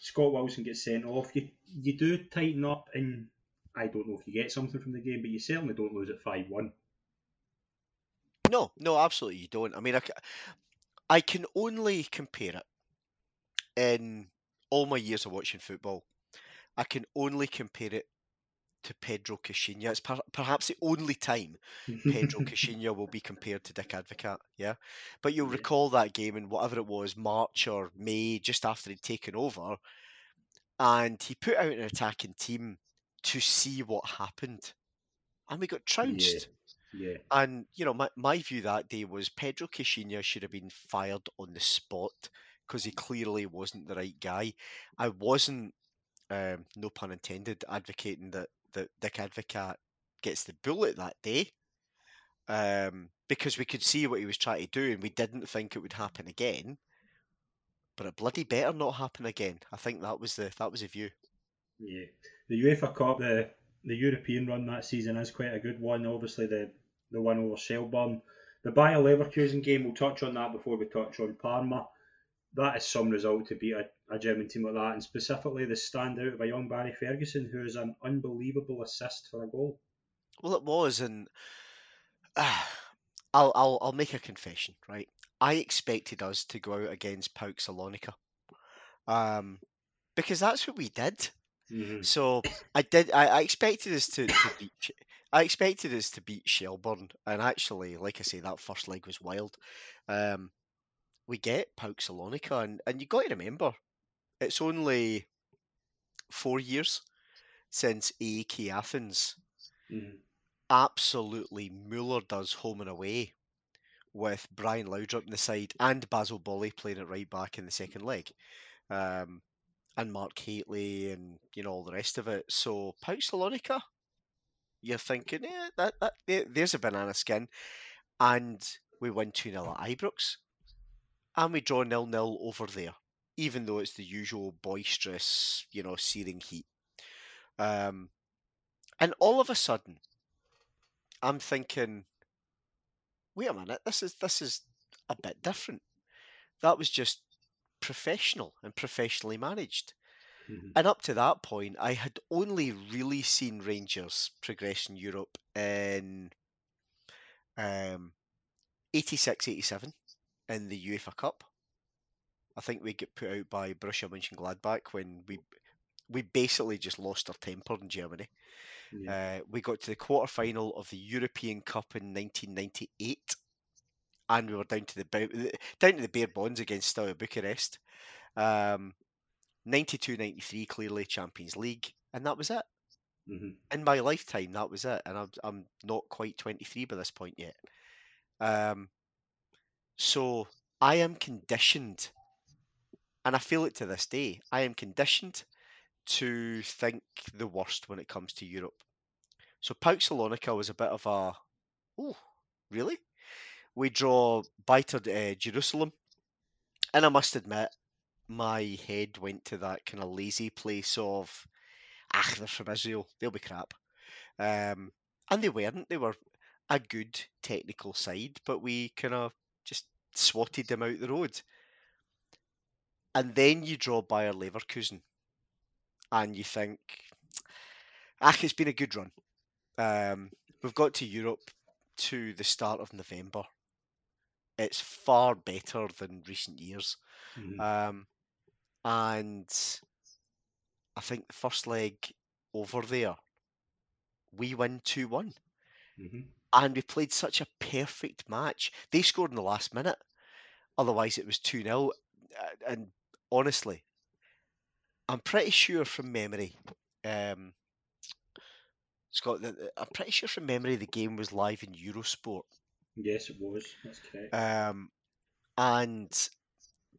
Speaker 1: Scott Wilson gets sent off. You you do tighten up, and I don't know if you get something from the game, but you certainly don't lose at five one.
Speaker 2: No, no, absolutely you don't. I mean, I, I can only compare it in all my years of watching football. I can only compare it to Pedro Caixinha. It's per, perhaps the only time Pedro Caixinha will be compared to Dick Advocaat. Yeah, but you'll
Speaker 1: Yeah.
Speaker 2: recall that game in whatever it was, March or May, just after he'd taken over, and he put out an attacking team to see what happened, and we got trounced.
Speaker 1: yeah,
Speaker 2: And you know, my, my view that day was Pedro Caixinha should have been fired on the spot because he clearly wasn't the right guy. I wasn't, um, no pun intended, advocating that that Dick Advocaat gets the bullet that day, um, because we could see what he was trying to do, and we didn't think it would happen again. But it bloody better not happen again. I think that was the that was the view.
Speaker 1: yeah. The UEFA Cup, the the European run that season is quite a good one. Obviously, the the one over Shelbourne, the Bayer Leverkusen game. We'll touch on that before we touch on Parma. That is some result to beat a, a German team like that, and specifically the standout of a young Barry Ferguson, who is an unbelievable assist for a goal.
Speaker 2: Well, it was, and uh, I'll I'll I'll make a confession, right? I expected us to go out against PAOK Salonika, um, because that's what we did.
Speaker 1: Mm-hmm.
Speaker 2: So I did. I, I expected us to, to beat. I expected us to beat Shelbourne, and actually, like I say, that first leg was wild. Um, we get PAOK Salonika, and and you got to remember, it's only four years since AEK Athens
Speaker 1: Mm-hmm.
Speaker 2: absolutely mullered us home and away with Brian Laudrup on the side and Basile Boli playing it right back in the second leg. Um, and Mark Hateley and you know all the rest of it. So PAOK Salonika, you're thinking, yeah, that, that there- there's a banana skin. and we win 2 0 at Ibrox, and we draw nil nil over there, even though it's the usual boisterous, you know, searing heat. Um, and all of a sudden, I'm thinking, wait a minute, this is this is a bit different. That was just professional and professionally managed.
Speaker 1: Mhm.
Speaker 2: And up to that point, I had only really seen Rangers progress in Europe in um, 86 87 in the UEFA Cup. I think we get put out by Borussia Mönchengladbach when we we basically just lost our temper in Germany.
Speaker 1: Yeah.
Speaker 2: Uh, we got to the quarter final of the European Cup in 1998, and we were down to the down to the bare bonds against Steaua Bucharest. Um, 92-93 clearly Champions League, and that was it.
Speaker 1: Mhm.
Speaker 2: In my lifetime, that was it, and I'm I'm not quite 23 by this point yet. Um, so I am conditioned, and I feel it to this day. I am conditioned to think the worst when it comes to Europe. So PAOK Salonika was a bit of a, oh, really? We draw Beitar uh, Jerusalem, and I must admit, my head went to that kind of lazy place of, ah, they're from Israel, they'll be crap. Um, and they weren't. They were a good technical side, but we kind of just swatted them out the road. And then you draw Bayer Leverkusen, and you think, ah, it's been a good run. Um, we've got to Europe to the start of November. It's far better than recent years.
Speaker 1: Mhm.
Speaker 2: Um, and I think the first leg over there, we win 2 1.
Speaker 1: Mhm.
Speaker 2: And we played such a perfect match. They scored in the last minute. Otherwise, it was 2 0. And honestly, I'm pretty sure from memory, um, Scott, I'm pretty sure from memory the game was live in Eurosport.
Speaker 1: Yes, it was. That's correct.
Speaker 2: Um, and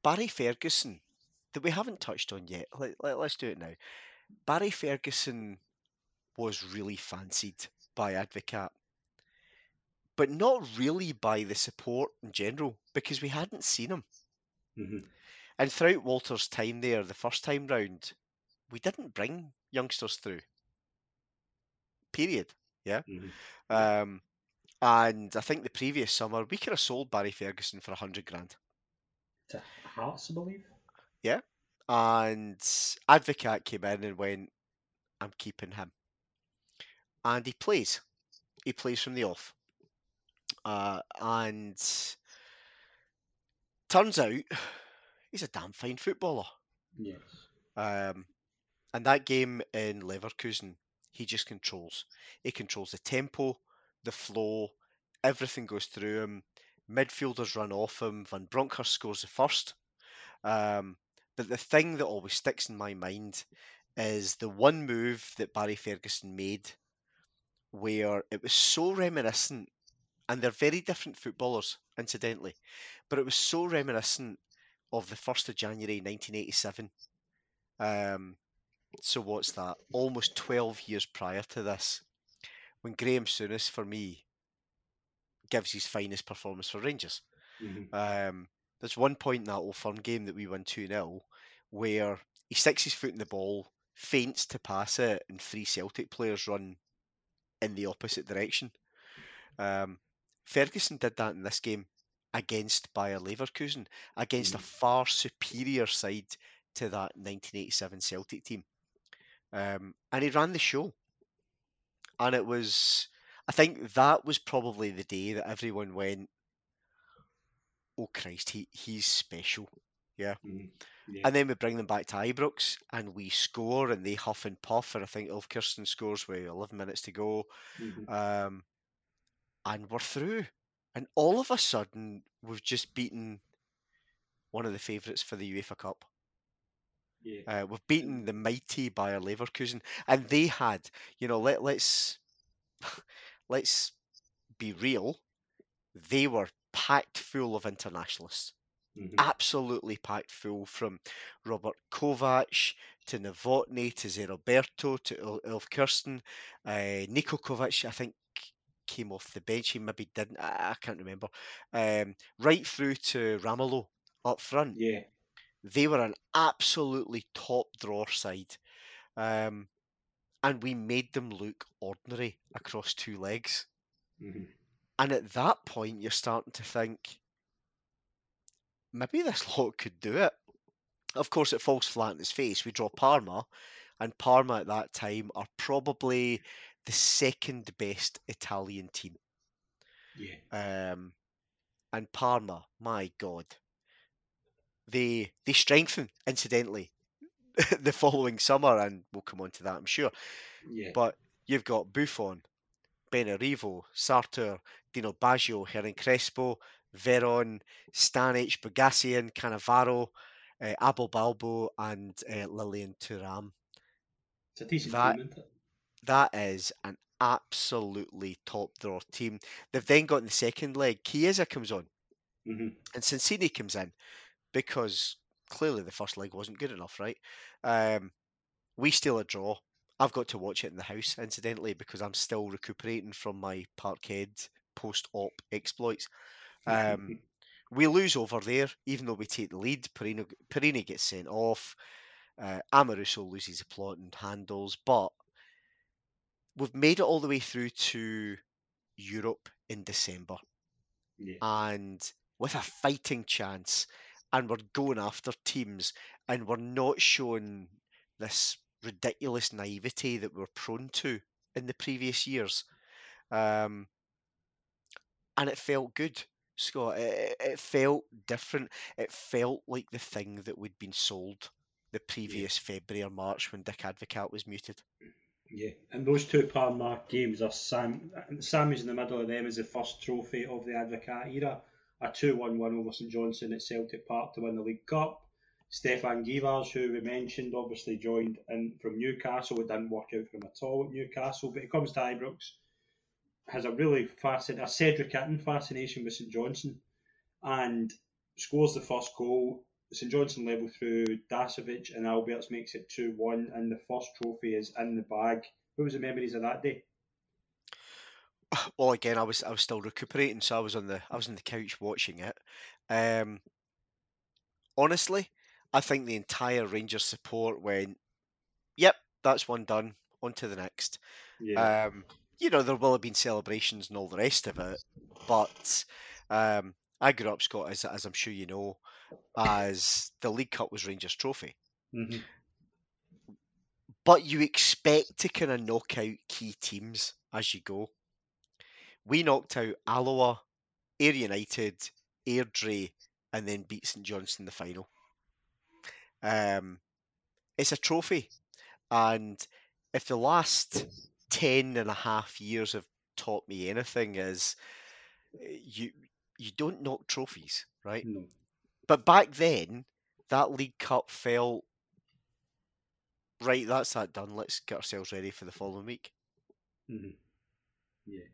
Speaker 2: Barry Ferguson, that we haven't touched on yet. Let, let, us do it now. Barry Ferguson was really fancied by Advocaat, but not really by the support in general because we hadn't seen him.
Speaker 1: Mhm.
Speaker 2: And throughout Walter's time there, the first time round, we didn't bring youngsters through. Period. Yeah.
Speaker 1: Mhm.
Speaker 2: Um, and I think the previous summer we could have sold Barry Ferguson for a hundred grand.
Speaker 1: To Hearts, I believe. Yeah.
Speaker 2: And Advocaat came in and went, I'm keeping him. And he plays. He plays from the off. Uh, and turns out he's a damn fine footballer.
Speaker 1: Yes.
Speaker 2: Um, and that game in Leverkusen, he just controls. He controls the tempo, the flow, everything goes through him. Midfielders run off him. Van Bronckhorst scores the first. Um, but the thing that always sticks in my mind is the one move that Barry Ferguson made where it was so reminiscent, and they're very different footballers, incidentally, but it was so reminiscent of the 1st of January 1987. Um, so what's that? Almost 12 years prior to this, when Graeme Souness, for me, gives his finest performance for Rangers.
Speaker 1: Mhm.
Speaker 2: Um, there's one point in that Old Firm game that we won 2 0 where he sticks his foot in the ball, feints to pass it, and three Celtic players run in the opposite direction. Um, Ferguson did that in this game against Bayer Leverkusen, against a
Speaker 1: Mhm.
Speaker 2: far superior side to that 1987 Celtic team. Um, and he ran the show. And it was, I think that was probably the day that everyone went, oh Christ, he, he's special.
Speaker 1: Mhm. Yeah.
Speaker 2: And then we bring them back to Ibrox and we score and they huff and puff. And I think Ulf Kirsten scores with 11 minutes to go.
Speaker 1: Mhm.
Speaker 2: Um, and we're through. And all of a sudden, we've just beaten one of the favourites for the UEFA Cup.
Speaker 1: Yeah.
Speaker 2: Uh, we've beaten the mighty Bayer Leverkusen, and they had, you know, let let's let's be real. They were packed full of internationalists,
Speaker 1: Mhm.
Speaker 2: absolutely packed full, from Robert Kovac to Nowotny to Zé Roberto to Ulf Kirsten, uh, Niko Kovac, I think came off the bench. He maybe didn't. I, I can't remember. Um, right through to Ramelow up front.
Speaker 1: Yeah.
Speaker 2: They were an absolutely top drawer side. Um, and we made them look ordinary across two legs.
Speaker 1: hmm
Speaker 2: And at that point, you're starting to think maybe this lot could do it. Of course, it falls flat in its face. We draw Parma, and Parma at that time are probably the second best Italian team.
Speaker 1: Yeah.
Speaker 2: Um, and Parma, my God, they they strengthen incidentally the following summer, and we'll come on to that, I'm sure.
Speaker 1: Yeah.
Speaker 2: But you've got Buffon, Benarrivo, Sartor, Dino Baggio, Hernan Crespo, Veron, Stanic, Boghossian, Cannavaro, uh, Abel Balbo, and uh, Lilian Thuram.
Speaker 1: It's a decent
Speaker 2: that-
Speaker 1: team, isn't it?
Speaker 2: That is an absolutely top drawer team. They've then got in the second leg, Chiesa comes on,
Speaker 1: hmm
Speaker 2: and Cincinnati comes in because clearly the first leg wasn't good enough, right? Um, we steal a draw. I've got to watch it in the house, incidentally, because I'm still recuperating from my Parkhead post-op exploits. Um, we lose over there, even though we take the lead. Perino, Porrini gets sent off. Uh, Amoruso loses the plot and handles, but we've made it all the way through to Europe in December
Speaker 1: yeah.
Speaker 2: and with a fighting chance, and we're going after teams, and we're not showing this ridiculous naivety that we're prone to in the previous years. Um, and it felt good, Scott. It, it- felt different. It felt like the thing that we'd been sold the previous February or March when Dick Advocaat was muted.
Speaker 1: Yeah, and those two Parma games are Sam. Sammy's in the middle of them as the first trophy of the Advocaat era. A 2 1 1 over St Johnstone at Celtic Park to win the League Cup. Stefan Guivarc'h, who we mentioned, obviously joined in from Newcastle. It didn't work out for him at all at Newcastle, but he comes to Ibrox. Has a really fascinating, a Cedric Itten fascination with St Johnstone, and scores the first goal. St Johnstone level through Dasovic and Albertz makes it 2 1, and the first trophy is in the bag. What was the memories of that day?
Speaker 2: Well, again, I was I was still recuperating, so I was on the I was on the couch watching it. Um, honestly, I think the entire Rangers support went, "Yep, that's one done. On to the next."
Speaker 1: Yeah.
Speaker 2: Um, you know, there will have been celebrations and all the rest of it, but um, I grew up, Scott, as, as I'm sure you know, as the League Cup was Rangers' trophy.
Speaker 1: hmm
Speaker 2: But you expect to kind of knock out key teams as you go. We knocked out Alloa, Ayr United, Airdrie, and then beat St Johnstone in the final. Um, it's a trophy, and if the last 10 and a half years have taught me anything is eh, you you don't knock trophies, right?
Speaker 1: No.
Speaker 2: But back then, that League Cup felt right. That's that done. Let's get ourselves ready for the following week.
Speaker 1: hmm Yeah.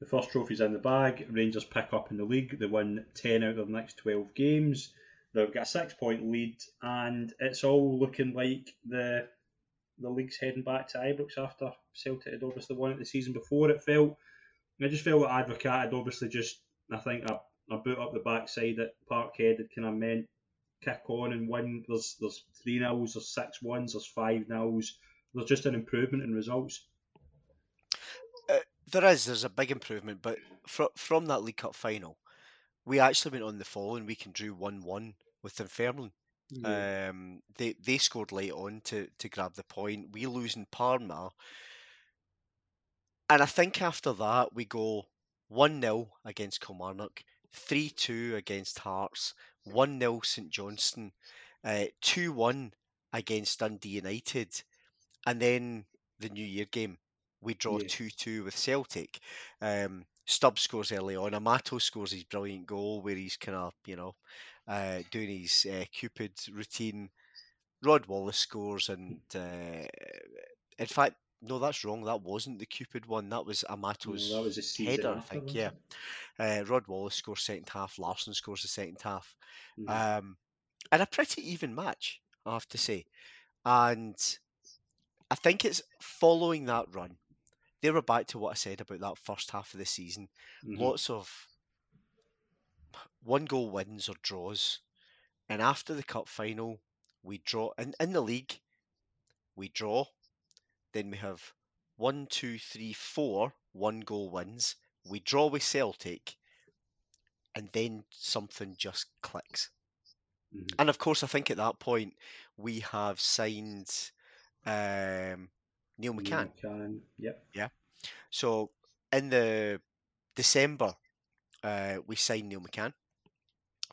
Speaker 1: The first trophy's in the bag. Rangers pick up in the league. They win 10 out of the next 12 games. They've got a six point lead, and it's all looking like the the league's heading back to Ibrox after Celtic had obviously won it the season before. It felt, I just felt that Advocaat had obviously just, I think, a, a boot up the backside at Parkhead had kind of meant kick on and win. There's there's three nils, there's six ones, there's five nils. There's just an improvement in results.
Speaker 2: There is, there's a big improvement, but fr- from that League Cup final, we actually went on the following week and drew 1 1 with Dunfermline. Um, they they scored late on to to grab the point. We lose in Parma, and I think after that we go one 0 against Kilmarnock, three two against Hearts, one 0 St Johnstone, two one against Dundee United, and then the New Year game we draw
Speaker 1: Yeah.
Speaker 2: two two with Celtic. Um, Stubb scores early on. Amato scores his brilliant goal where he's kind of you know uh, doing his uh, Cupid routine. Rod Wallace scores, and uh, in fact, no, that's wrong. That wasn't the Cupid one. That was Amato's
Speaker 1: that was a season
Speaker 2: header, I think. Yeah, uh, Rod Wallace scores second half. Larsson scores the second half,
Speaker 1: Mhm.
Speaker 2: um, and a pretty even match, I have to say. And I think it's following that run they were back to what I said about that first half of the season.
Speaker 1: Mhm.
Speaker 2: Lots of one goal wins or draws. And after the cup final, we draw. In, in the league, we draw. Then we have one, two, three, four one goal wins. We draw with Celtic. And then something just clicks.
Speaker 1: Mhm.
Speaker 2: And of course, I think at that point, we have signed um, Neil McCann.
Speaker 1: McCann. Yep.
Speaker 2: So in the December, uh, we sign Neil McCann.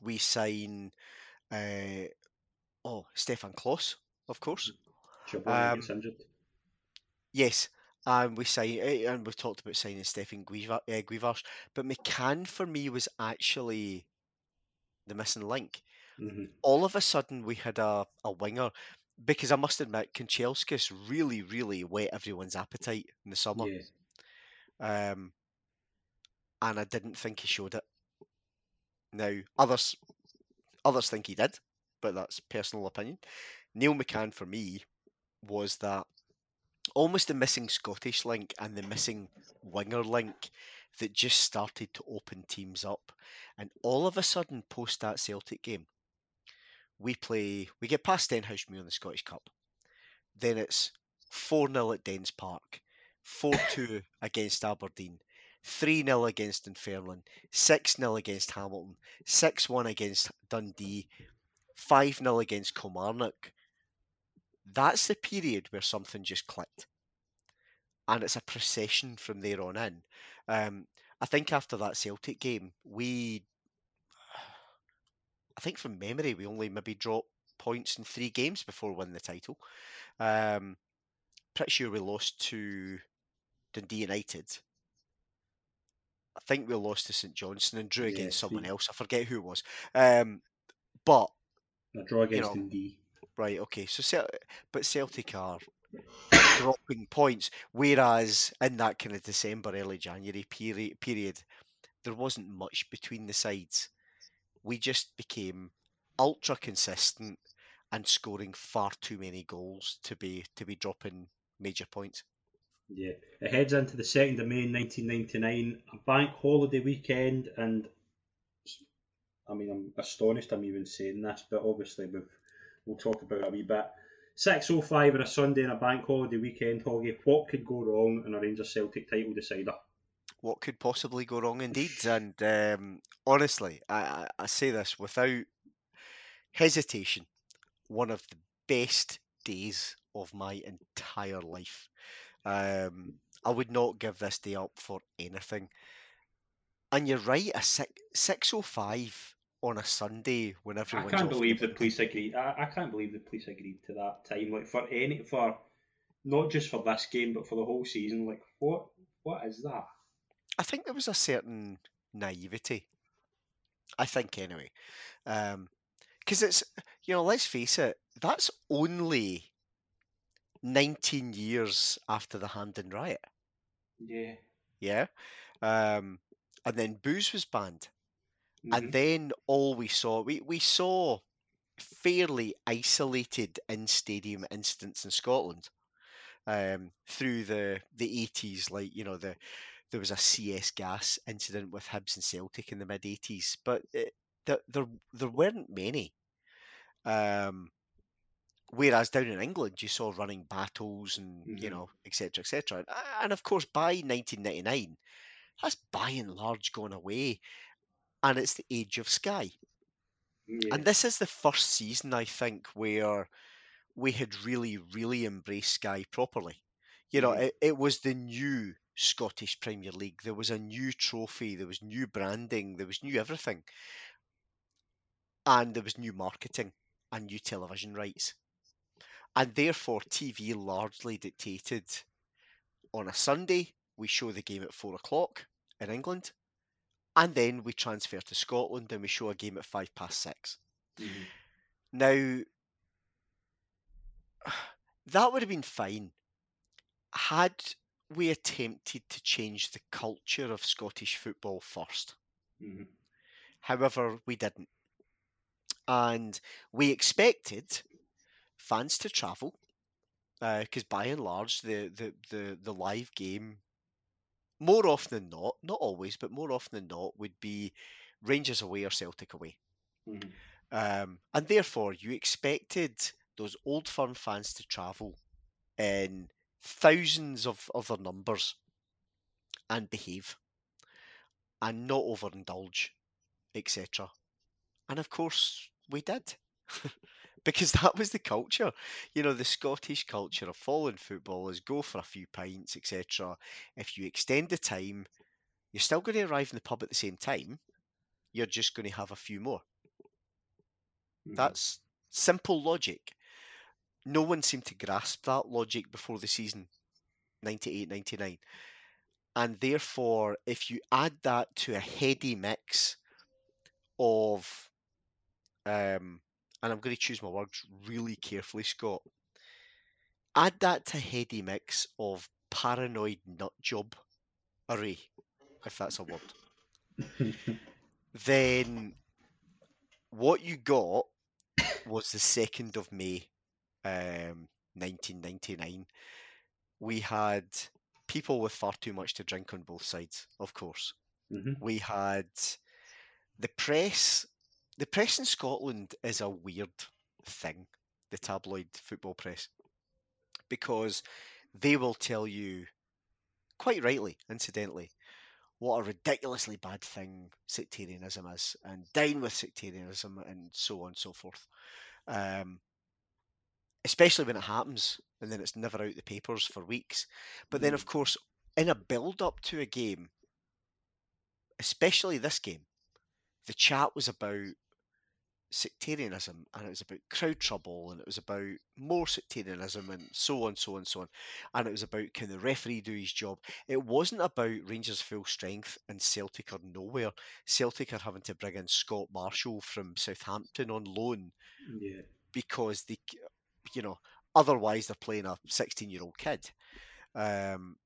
Speaker 2: We sign uh, oh Stefan Klos, of course. Um,
Speaker 1: injured.
Speaker 2: Yes, and we sign eh, and we've talked about signing Stefan Guiva, uh, Guivarc'h, but McCann for me was actually the missing link.
Speaker 1: hmm
Speaker 2: All of a sudden, we had a, a winger because I must admit, Kanchelskis really, really whet everyone's appetite in the summer.
Speaker 1: Yeah.
Speaker 2: um, and I didn't think he showed it. Now others others think he did, but that's personal opinion. Neil McCann for me was that almost the missing Scottish link and the missing winger link that just started to open teams up, and all of a sudden post that Celtic game, we play we get past Stenhousemuir in the Scottish Cup, then it's four 0 at Dens Park, four two against Aberdeen. 3 0 against Dunfermline, 6 0 against Hamilton, 6 1 against Dundee, 5 0 against Kilmarnock. That's the period where something just clicked. And it's a procession from there on in. Um, I think after that Celtic game, we, I think from memory, we only maybe dropped points in three games before winning the title. Um, pretty sure we lost to Dundee United. I think we lost to St Johnstone and drew
Speaker 1: Yeah,
Speaker 2: against someone else. I forget who it was. Um, but
Speaker 1: A draw against
Speaker 2: know,
Speaker 1: Dundee.
Speaker 2: Right, okay. So, Cel- but Celtic are dropping points, whereas in that kind of December, early January period, period, there wasn't much between the sides. We just became ultra consistent and scoring far too many goals to be to be dropping major points.
Speaker 1: Yeah. It heads into the 2nd of May 1999, a bank holiday weekend, and I mean, I'm astonished I'm even saying this, but obviously we've, we'll talk about a wee bit. 6.05 on a Sunday and a bank holiday weekend, Hoggy. What could go wrong in a Rangers Celtic title decider?
Speaker 2: What could possibly go wrong, indeed? And um, honestly, I, I, say this without hesitation. One of the best days of my entire life. Um, I would not give this day up for anything. And you're right, a six six oh five on a Sunday when
Speaker 1: I can't believe the police agreed. I, I can't believe the police agreed to that time. Like for any for not just for this game, but for the whole season. Like what what is that?
Speaker 2: I think there was a certain naivety. I think anyway, because it's you know let's face it, that's only nineteen years after the Hampden riot.
Speaker 1: Yeah.
Speaker 2: Yeah, um, and then booze was banned.
Speaker 1: Mhm.
Speaker 2: and then all we saw we, we saw fairly isolated in stadium incidents in Scotland um, through the the 80s like you know the there was a CS gas incident with Hibs and Celtic in the mid 80s but it, there, there there weren't many um, whereas down in England you saw running battles and you
Speaker 1: Mhm.
Speaker 2: know etc etc and of course by 1999 that's by and large gone away and it's the age of Sky
Speaker 1: yeah.
Speaker 2: And this is the first season, I think, where we had really, really embraced Sky properly. You know,
Speaker 1: Mhm.
Speaker 2: it, it was the new Scottish Premier League. There was a new trophy, there was new branding, there was new everything. And there was new marketing and new television rights. And therefore, TV largely dictated on a Sunday, we show the game at four o'clock in England. And then we transfer to Scotland and we show a game at five past six.
Speaker 1: Mhm.
Speaker 2: Now, that would have been fine had we attempted to change the culture of Scottish football first.
Speaker 1: Mhm.
Speaker 2: However, we didn't. And we expected fans to travel because by and large, the, the, the, the live game more often than not, not always, but more often than not, would be Rangers away or Celtic away.
Speaker 1: Mhm.
Speaker 2: Um, and therefore, you expected those old firm fans to travel in thousands of other numbers and behave and not overindulge, etc. And of course, we did. because that was the culture. You know, the Scottish culture of following football is go for a few pints, etc. If you extend the time, you're still going to arrive in the pub at the same time. You're just going to have a few more.
Speaker 1: Mhm.
Speaker 2: That's simple logic. No one seemed to grasp that logic before the season 98 99. And therefore, if you add that to a heady mix of, um, and I'm going to choose my words really carefully, Scott, add that to heady mix of paranoid nut job array, if that's a word, then what you got was the 2nd of May, um, 1999. We had people with far too much to drink on both sides, of course.
Speaker 1: Mhm.
Speaker 2: We had the press. The press in Scotland is a weird thing, the tabloid football press, because they will tell you, quite rightly, incidentally, what a ridiculously bad thing sectarianism is, and down with sectarianism, and so on and so forth. Um, especially when it happens, and then it's never out the papers for weeks. But then, of course, in a build up to a game, especially this game, the chat was about sectarianism and it was about crowd trouble and it was about more sectarianism and so on, so on, so on. And it was about can the referee do his job? It wasn't about Rangers full strength and Celtic are nowhere. Celtic are having to bring in Scott Marshall from Southampton on loan
Speaker 1: Yeah.
Speaker 2: because they, you know, otherwise they're playing a 16 year old kid. Um,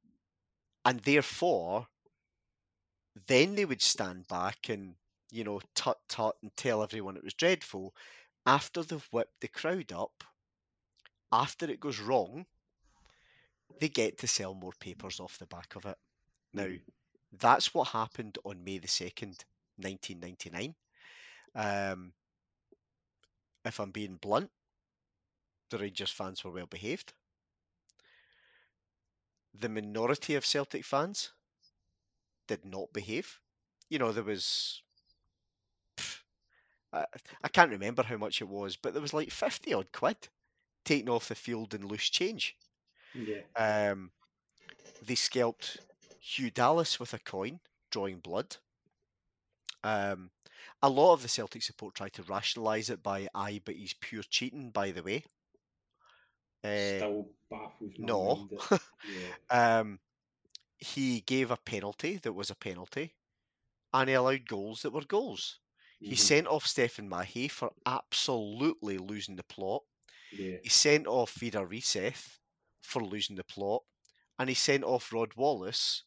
Speaker 2: and therefore, then they would stand back and, you know, tut tut and tell everyone it was dreadful. After they've whipped the crowd up, after it goes wrong, they get to sell more papers off the back of it. Now,
Speaker 1: Mhm.
Speaker 2: that's what happened on May the 2nd, 1999. Um, if I'm being blunt, the Rangers fans were well behaved. The minority of Celtic fans did not behave. You know, there was. I, I can't remember how much it was, but there was like 50 odd quid taken off the field in loose change.
Speaker 1: Yeah.
Speaker 2: Um, they scalped Hugh Dallas with a coin, drawing blood. Um, a lot of the Celtic support tried to rationalise it by, aye, but he's pure cheating, by the way. Uh,
Speaker 1: Still baffles
Speaker 2: no.
Speaker 1: yeah.
Speaker 2: um, he gave a penalty that was a penalty, and he allowed goals that were goals. He
Speaker 1: Mhm.
Speaker 2: sent off Stéphane Mahé for absolutely losing the plot.
Speaker 1: Yeah.
Speaker 2: He sent off Vidar Riseth for losing the plot, and he sent off Rod Wallace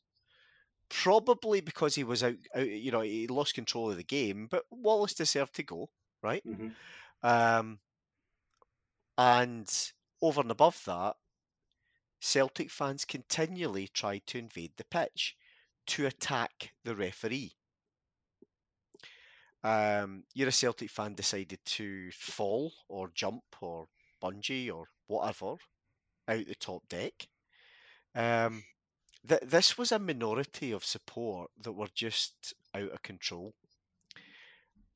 Speaker 2: probably because he was out, out. You know, he lost control of the game, but Wallace deserved to go, right?
Speaker 1: Mhm.
Speaker 2: Um, and over and above that, Celtic fans continually tried to invade the pitch to attack the referee. Um, you're a Celtic fan decided to fall or jump or bungee or whatever out the top deck. Um, th- this was a minority of support that were just out of control.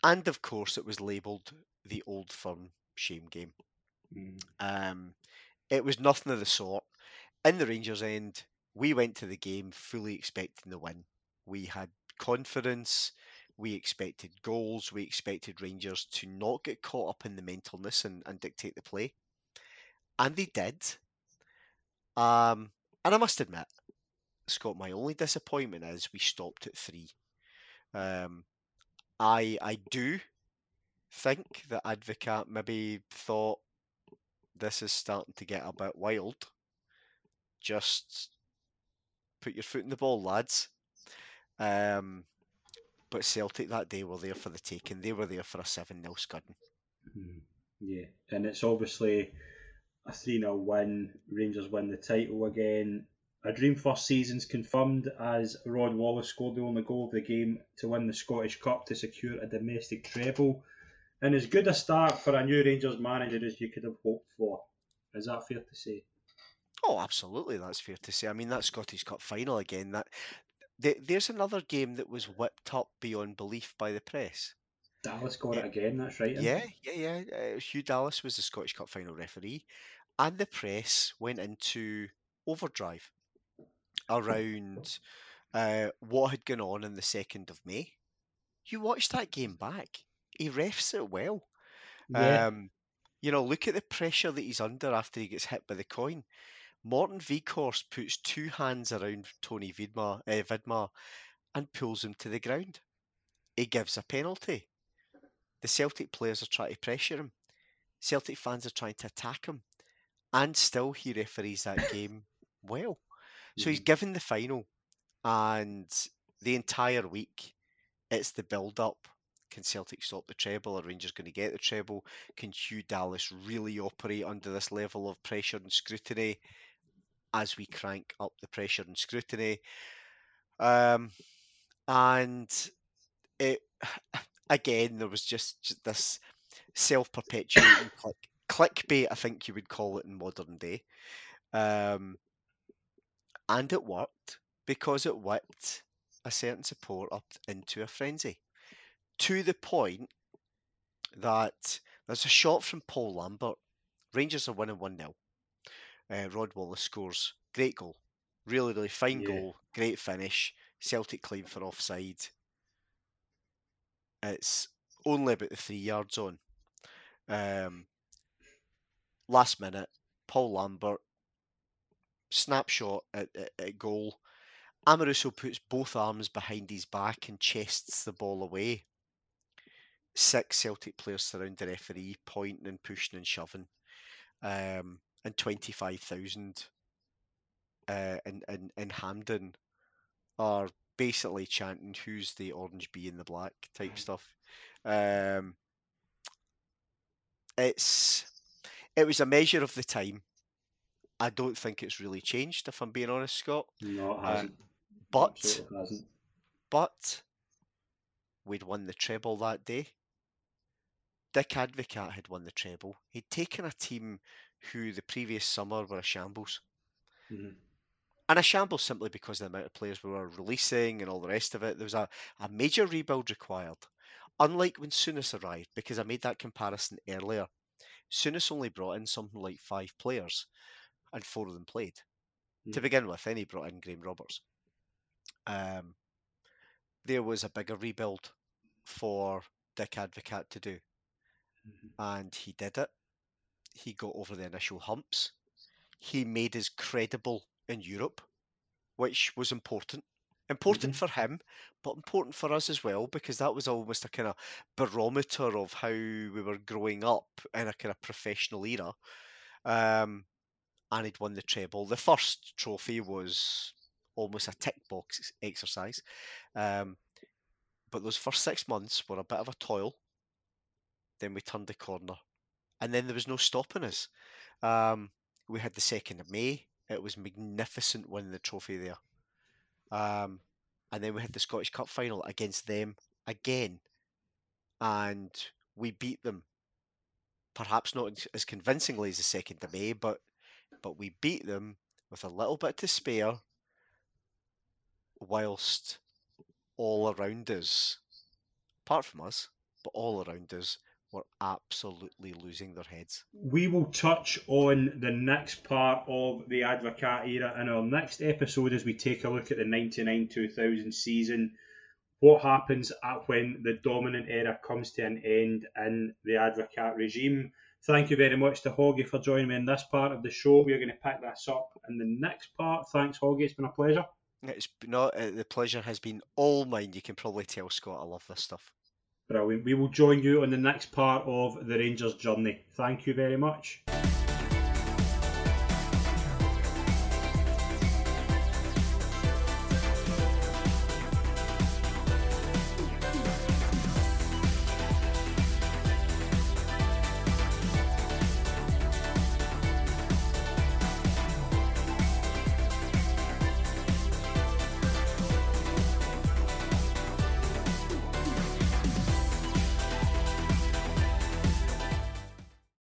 Speaker 2: And of course, it was labelled the old firm shame game.
Speaker 1: Mhm.
Speaker 2: Um, it was nothing of the sort. In the Rangers end, we went to the game fully expecting the win. We had confidence. We expected goals. We expected Rangers to not get caught up in the mentalness and, and dictate the play. And they did. Um, and I must admit, Scott, my only disappointment is we stopped at three. Um, I I do think that Advocaat maybe thought this is starting to get a bit wild. Just put your foot in the ball, lads. Um, but Celtic that day were there for the taking. They were there for a 7 0 scudding.
Speaker 1: Mhm. Yeah. And it's obviously a 3 0 win. Rangers win the title again. a dream first season's confirmed as Rod Wallace scored the only goal of the game to win the Scottish Cup to secure a domestic treble. And as good a start for a new Rangers manager as you could have hoped for. Is that fair to say?
Speaker 2: Oh, absolutely, that's fair to say. I mean, that Scottish Cup final again. That there's another game that was whipped up beyond belief by the press.
Speaker 1: Dallas got it again. That's right.
Speaker 2: Yeah, yeah, yeah. Uh, Hugh Dallas was the Scottish Cup final referee, and the press went into overdrive around uh, what had gone on in the second of May. You watch that game back. He refs it well.
Speaker 1: Yeah.
Speaker 2: Um, you know, look at the pressure that he's under after he gets hit by the coin. Morten Wieghorst puts two hands around Tony Vidmar, uh, Vidmar and pulls him to the ground. He gives a penalty. The Celtic players are trying to pressure him. Celtic fans are trying to attack him. And still he referees that game well. So he's
Speaker 1: Mhm.
Speaker 2: given the final and the entire week it's the build up. Can Celtic stop the treble? Are Rangers going to get the treble? Can Hugh Dallas really operate under this level of pressure and scrutiny as we crank up the pressure and scrutiny? Um, and it again, there was just, this self-perpetuating click, clickbait, I think you would call it in modern day. Um, and it worked because it whipped a certain support up into a frenzy to the point that there's a shot from Paul Lambert. Rangers are winning 1 0. Uh, Rod Wallace scores. Great goal. Really, really fine
Speaker 1: Yeah.
Speaker 2: goal. Great finish. Celtic claim for offside. It's only about the three yards on. Um, last minute, Paul Lambert, snapshot at, at, at goal. Amoruso puts both arms behind his back and chests the ball away. Six Celtic players surround the referee, pointing and pushing and shoving. Um, and 25,000 uh, in, in, in Hampden are basically chanting, Who's the orange bee in the black type stuff. Um, it's it was a measure of the time. I don't think it's really changed, if I'm being honest, Scott.
Speaker 1: No, it
Speaker 2: Uh,
Speaker 1: hasn't.
Speaker 2: But
Speaker 1: Absolutely hasn't.
Speaker 2: but we'd won the treble that day. Dick Advocaat had won the treble. He'd taken a team who the previous summer were a shambles.
Speaker 1: Mhm.
Speaker 2: And a shambles simply because of the amount of players we were releasing and all the rest of it. There was a, a major rebuild required. Unlike when Souness arrived, because I made that comparison earlier. Souness only brought in something like five players, and four of them played. To
Speaker 1: Mm.
Speaker 2: begin with, then he brought in Graham Roberts. Um, there was a bigger rebuild for Dick Advocaat to do,
Speaker 1: Mhm.
Speaker 2: and he did it. He got over the initial humps. He made us credible in Europe, which was important. Important
Speaker 1: Mhm.
Speaker 2: for him, but important for us as well, because that was almost a kind of barometer of how we were growing up in a kind of professional era. Um, and he'd won the treble. The first trophy was almost a tick box exercise. Um, but those first six months were a bit of a toil. Then we turned the corner, and then there was no stopping us. Um, we had the second of May. It was magnificent winning the trophy there. Um, and then we had the Scottish Cup final against them again, and we beat them. Perhaps not as- convincingly as the second of May, but but we beat them with a little bit to spare, whilst all around us, apart from us, but all around us, were absolutely losing their heads.
Speaker 1: We will touch on the next part of the Advocaat era in our next episode as we take a look at the 99 2000 season. What happens at when the dominant era comes to an end in the Advocaat regime? Thank you very much to Hoggy for joining me in this part of the show. We're going to pick this up in the next part. Thanks, Hoggy. It's been a pleasure.
Speaker 2: It's not uh, the pleasure has been all mine. You can probably tell, Scott. I love this stuff.
Speaker 1: Brilliant. We will join you on the next part of the Rangers journey. Thank you very much.